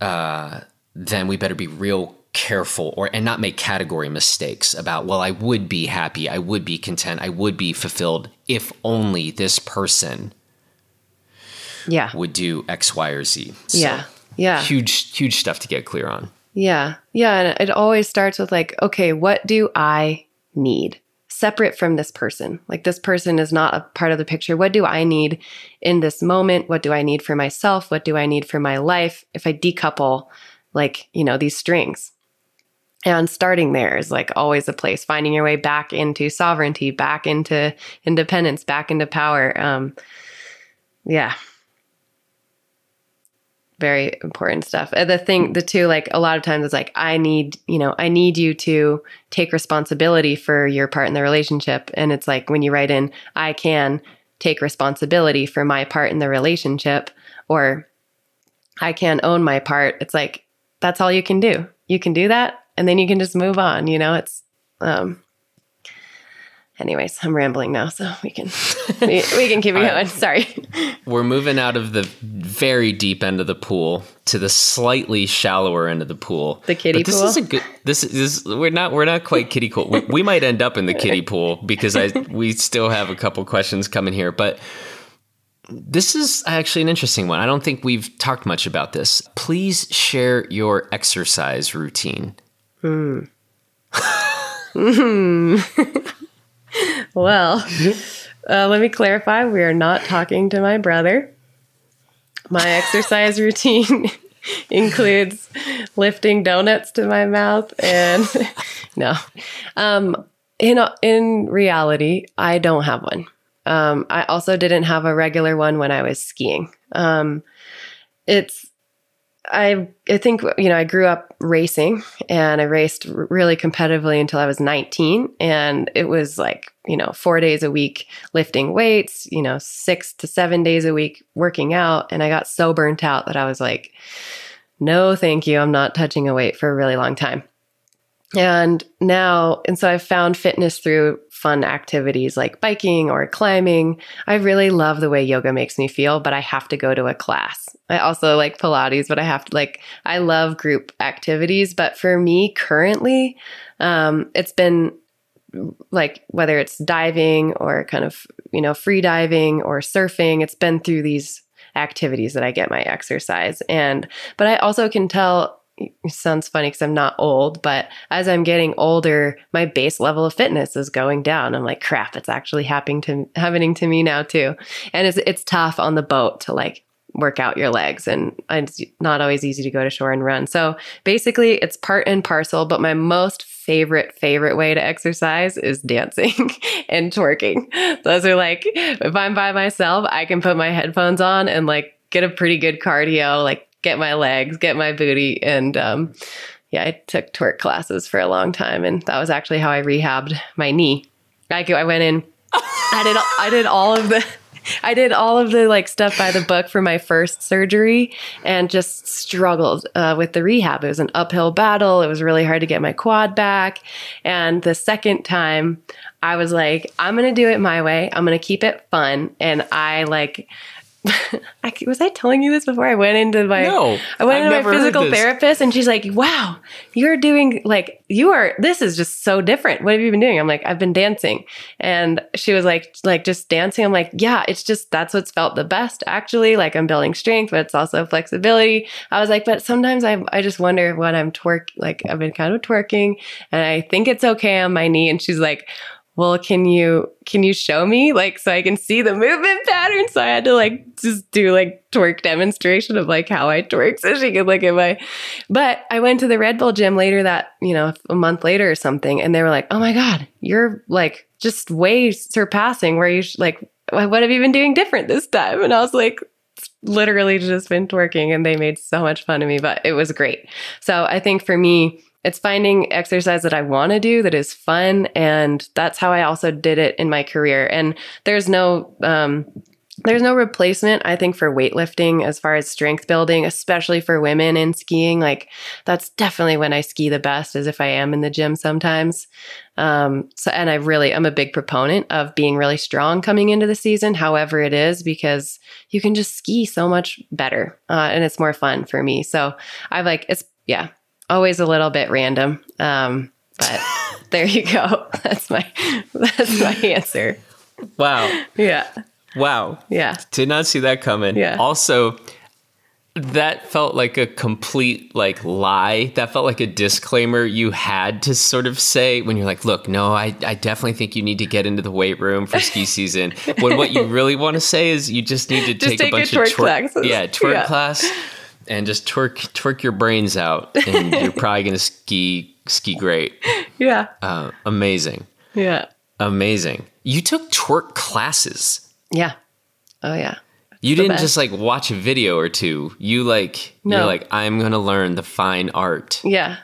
Speaker 1: uh, then we better be real careful or and not make category mistakes about well i would be happy i would be content i would be fulfilled if only this person
Speaker 2: yeah.
Speaker 1: would do x y or z.
Speaker 2: So yeah. Yeah.
Speaker 1: huge huge stuff to get clear on.
Speaker 2: Yeah. Yeah. And it always starts with like okay what do i need separate from this person. Like this person is not a part of the picture. What do I need in this moment? What do I need for myself? What do I need for my life? If I decouple like, you know, these strings. and starting there is like always a place finding your way back into sovereignty back into independence back into power um yeah very important stuff. The thing the two like a lot of times it's like i need you know i need you to take responsibility for your part in the relationship. And it's like when you write in i can take responsibility for my part in the relationship or i can own my part. It's like that's all you can do. You can do that and then you can just move on. You know, it's um anyways, I'm rambling now, so we can <laughs> we, we can keep it going. Sorry.
Speaker 1: We're moving out of the very deep end of the pool to the slightly shallower end of the pool.
Speaker 2: The kiddie
Speaker 1: but this
Speaker 2: pool.
Speaker 1: is a good. This is we're not we're not quite kiddie pool. We, we might end up in the kiddie pool because I we still have a couple questions coming here, but. This is actually an interesting one. I don't think we've talked much about this. Please share your exercise routine.
Speaker 2: Hmm. <laughs> <laughs> <laughs> well, uh, let me clarify. We are not talking to my brother. My exercise <laughs> routine <laughs> includes lifting donuts to my mouth and no. Um, in in reality, I don't have one. Um, I also didn't have a regular one when I was skiing. Um, it's I I think you know I grew up racing and I raced really competitively until I was 19 and it was like you know 4 days a week lifting weights you know 6 to 7 days a week working out and I got so burnt out that I was like no thank you I'm not touching a weight for a really long time and now and so I've found fitness through fun activities like biking or climbing. I really love the way yoga makes me feel, but I have to go to a class. I also like Pilates, but I have to like, I love group activities. But for me currently, um, it's been like whether it's diving or kind of, you know, free diving or surfing, it's been through these activities that I get my exercise. And, but I also can tell it sounds funny because I'm not old, but as I'm getting older, my base level of fitness is going down. I'm like, crap, it's actually happening to happening to me now too. And it's it's tough on the boat to like work out your legs and it's not always easy to go to shore and run. So basically it's part and parcel, but my most favorite favorite way to exercise is dancing <laughs> and twerking. Those are like if I'm by myself, I can put my headphones on and like get a pretty good cardio, like get my legs, get my booty. And um, yeah, I took twerk classes for a long time. And that was actually how I rehabbed my knee. I, I went in, I did, I did all of the, <laughs> I did all of the like stuff by the book for my first surgery and just struggled uh, with the rehab. It was an uphill battle. It was really hard to get my quad back. And the second time, I was like, I'm going to do it my way. I'm going to keep it fun. And I like, <laughs> I, was I telling you this before I went into my
Speaker 1: no,
Speaker 2: I went I've into my physical therapist and she's like, "Wow, you're doing like you are this is just so different. What have you been doing?" I'm like, "I've been dancing." And she was like like just dancing. I'm like, "Yeah, it's just that's what's felt the best actually. Like I'm building strength, but it's also flexibility." I was like, "But sometimes I I just wonder when I'm twerk like I've been kind of twerking and I think it's okay on my knee." And she's like, well can you can you show me? Like so i can see the movement pattern. So i had to like just do like twerk demonstration of like how i twerk so she could look at my but i went to the red bull gym later that you know a month later or something and they were like oh my god you're like just way surpassing where you sh- like what have you been doing different this time? And i was like literally just been twerking and they made so much fun of me but it was great. So i think for me it's finding exercise that I want to do that is fun. And that's how I also did it in my career. And there's no, um, there's no replacement, I think, for weightlifting as far as strength building, especially for women in skiing. Like, that's definitely when I ski the best, as if I am in the gym sometimes. Um, so, and I really, I'm a big proponent of being really strong coming into the season, however it is, because you can just ski so much better uh, and it's more fun for me. So, I like, it's, yeah, always a little bit random. Um, but <laughs> there you go. <laughs> That's my that's my <laughs> answer.
Speaker 1: Wow.
Speaker 2: Yeah.
Speaker 1: Wow.
Speaker 2: Yeah.
Speaker 1: Did not see that coming.
Speaker 2: Yeah.
Speaker 1: Also, that felt like a complete like lie. That felt like a disclaimer you had to sort of say when you're like, look, no, I, I definitely think you need to get into the weight room for ski season. when what you really want to say is you just need to
Speaker 2: just
Speaker 1: take,
Speaker 2: take
Speaker 1: a bunch
Speaker 2: a twerk
Speaker 1: of twerk
Speaker 2: classes.
Speaker 1: Yeah, twerk
Speaker 2: Yeah.
Speaker 1: class and just twerk twerk your brains out, and you're <laughs> probably gonna ski ski great.
Speaker 2: Yeah.
Speaker 1: Uh, amazing,
Speaker 2: Yeah.
Speaker 1: amazing. You took twerk classes.
Speaker 2: Yeah. Oh yeah.
Speaker 1: You didn't just like watch a video or two. You like you're like I'm gonna learn the fine art.
Speaker 2: Yeah.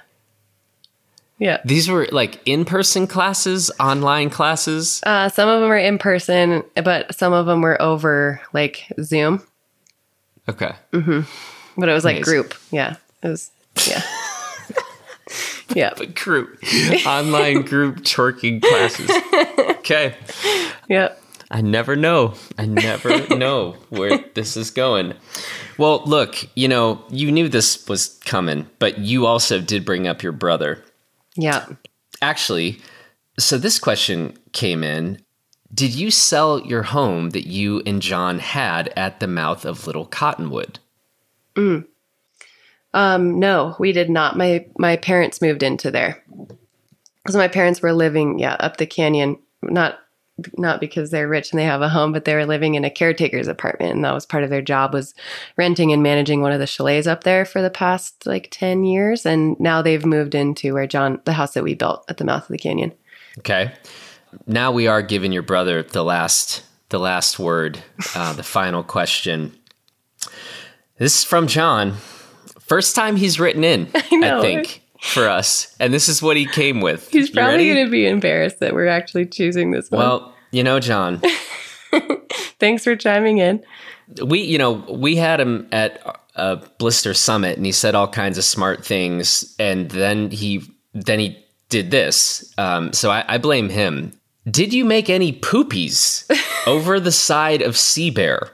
Speaker 2: Yeah.
Speaker 1: These were like in person classes, online classes.
Speaker 2: Uh, some of them were in person, but some of them were over like Zoom.
Speaker 1: Okay.
Speaker 2: But it was like group. Yeah. It was. Yeah. <laughs> yeah.
Speaker 1: But group online group twerking classes. Okay.
Speaker 2: Yeah.
Speaker 1: I never know. I never know where this is going. Well, look, you know, you knew this was coming, but you also did bring up your brother.
Speaker 2: Yeah.
Speaker 1: Actually, so this question came in. Did you sell your home that you and John had at the mouth of Little Cottonwood?
Speaker 2: Um, no, we did not. My my parents moved into there because my parents were living, yeah, up the canyon. Not not because they're rich and they have a home, but they were living in a caretaker's apartment, and that was part of their job was renting and managing one of the chalets up there for the past like ten years. And now they've moved into where John, the house that we built at the mouth of the canyon.
Speaker 1: Okay. Now we are giving your brother the last the last word, uh, the final question. This is from John. First time he's written in, <laughs> I,
Speaker 2: know.
Speaker 1: think, for us. And this is what he came with.
Speaker 2: He's
Speaker 1: You
Speaker 2: probably going to be embarrassed that we're actually choosing this one.
Speaker 1: Well, you know, John, <laughs>
Speaker 2: Thanks for chiming in.
Speaker 1: we you know we had him at a blister summit and he said all kinds of smart things and then he then he did this um, so I, I blame him did you make any poopies <laughs> over the side of sea bear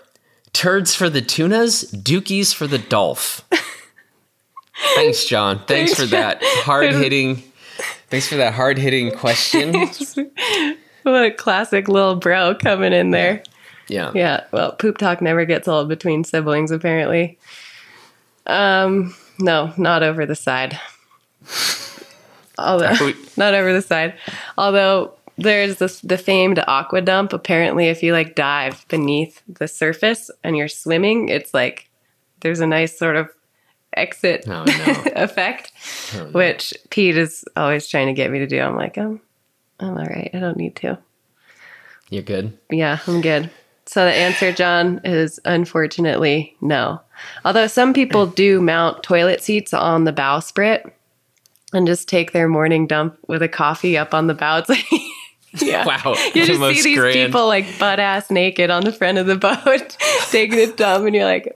Speaker 1: turds for the tunas dookies for the dolph thanks john <laughs> thanks for that hard-hitting thanks for that hard-hitting question <laughs>
Speaker 2: What a classic little bro coming in there.
Speaker 1: yeah
Speaker 2: Yeah, well, poop talk never gets old between siblings, apparently. Um, no, not over the side. Although,
Speaker 1: We- <laughs>
Speaker 2: not over the side. Although there's this the famed aqua dump. Apparently, if you like dive beneath the surface and you're swimming, it's like there's a nice sort of exit
Speaker 1: Oh, no. <laughs>
Speaker 2: effect, oh, which Pete is always trying to get me to do. I'm like, I'm, I'm all right. I don't need to.
Speaker 1: you're good
Speaker 2: Yeah, I'm good. So the answer, John, is unfortunately no. Although some people do mount toilet seats on the bowsprit and just take their morning dump with a coffee up on the bow. It's like, <laughs> yeah.
Speaker 1: wow
Speaker 2: You
Speaker 1: the
Speaker 2: just see these
Speaker 1: grand-
Speaker 2: people like butt ass naked on the front of the boat <laughs> taking a dump, and you're like,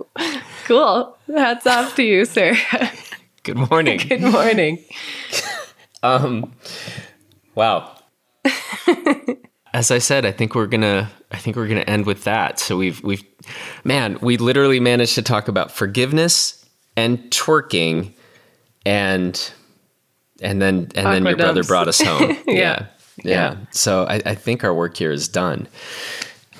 Speaker 2: cool. Hats off to you, sir. <laughs>
Speaker 1: good morning
Speaker 2: Good morning.
Speaker 1: Um, wow. As I said, I think we're gonna. I think we're gonna end with that. So we've we've, man, we literally managed to talk about forgiveness and twerking, and and then and then your brother brought us home.
Speaker 2: Yeah.
Speaker 1: yeah. Yeah. So I, I think our work here is done.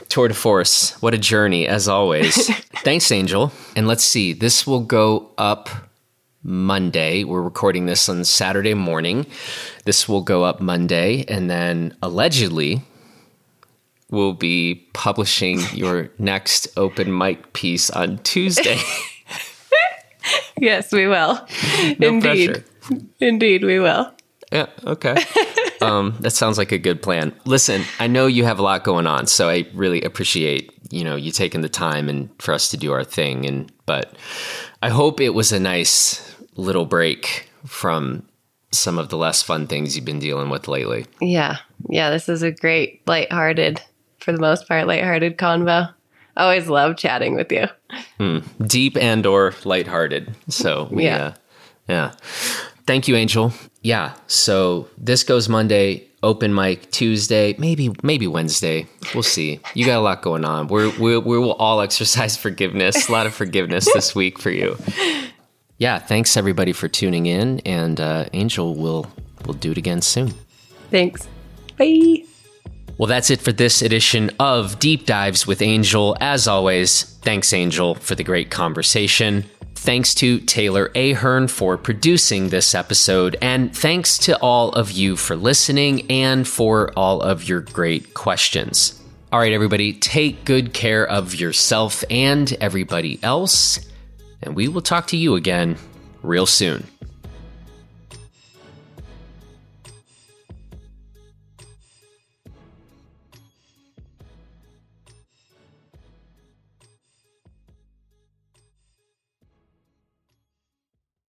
Speaker 1: Tour de force. What a journey, as always. <laughs> Thanks, Angel. And let's see. This will go up Monday. We're recording this on Saturday morning. This will go up Monday, and then allegedly, we'll be publishing <laughs> your next open mic piece on Tuesday. <laughs>
Speaker 2: Yes, we will.
Speaker 1: No
Speaker 2: Indeed.
Speaker 1: pressure.
Speaker 2: Indeed, we will.
Speaker 1: Yeah, okay. Um, that sounds like a good plan. Listen, I know you have a lot going on, so I really appreciate you know you taking the time and for us to do our thing. And but I hope it was a nice little break from some of the less fun things you've been dealing with lately.
Speaker 2: Yeah. Yeah, this is a great, lighthearted, for the most part, lighthearted convo. I always love chatting with you.
Speaker 1: deep and or lighthearted. So we,
Speaker 2: Yeah.
Speaker 1: uh, yeah. Thank you, Angel. Yeah. So this goes Monday, open mic Tuesday, maybe maybe Wednesday. We'll see. You got a lot going on. We're we we will all exercise forgiveness. A lot of forgiveness <laughs> this week for you. Yeah. Thanks everybody for tuning in, and uh, Angel will will do it again soon.
Speaker 2: Thanks. Bye.
Speaker 1: Well, that's it for this edition of Deep Dives with Angel. As always, thanks, Angel, for the great conversation. Thanks to Taylor Ahern for producing this episode. And thanks to all of you for listening and for all of your great questions. All right, everybody, take good care of yourself and everybody else. and we will talk to you again real soon.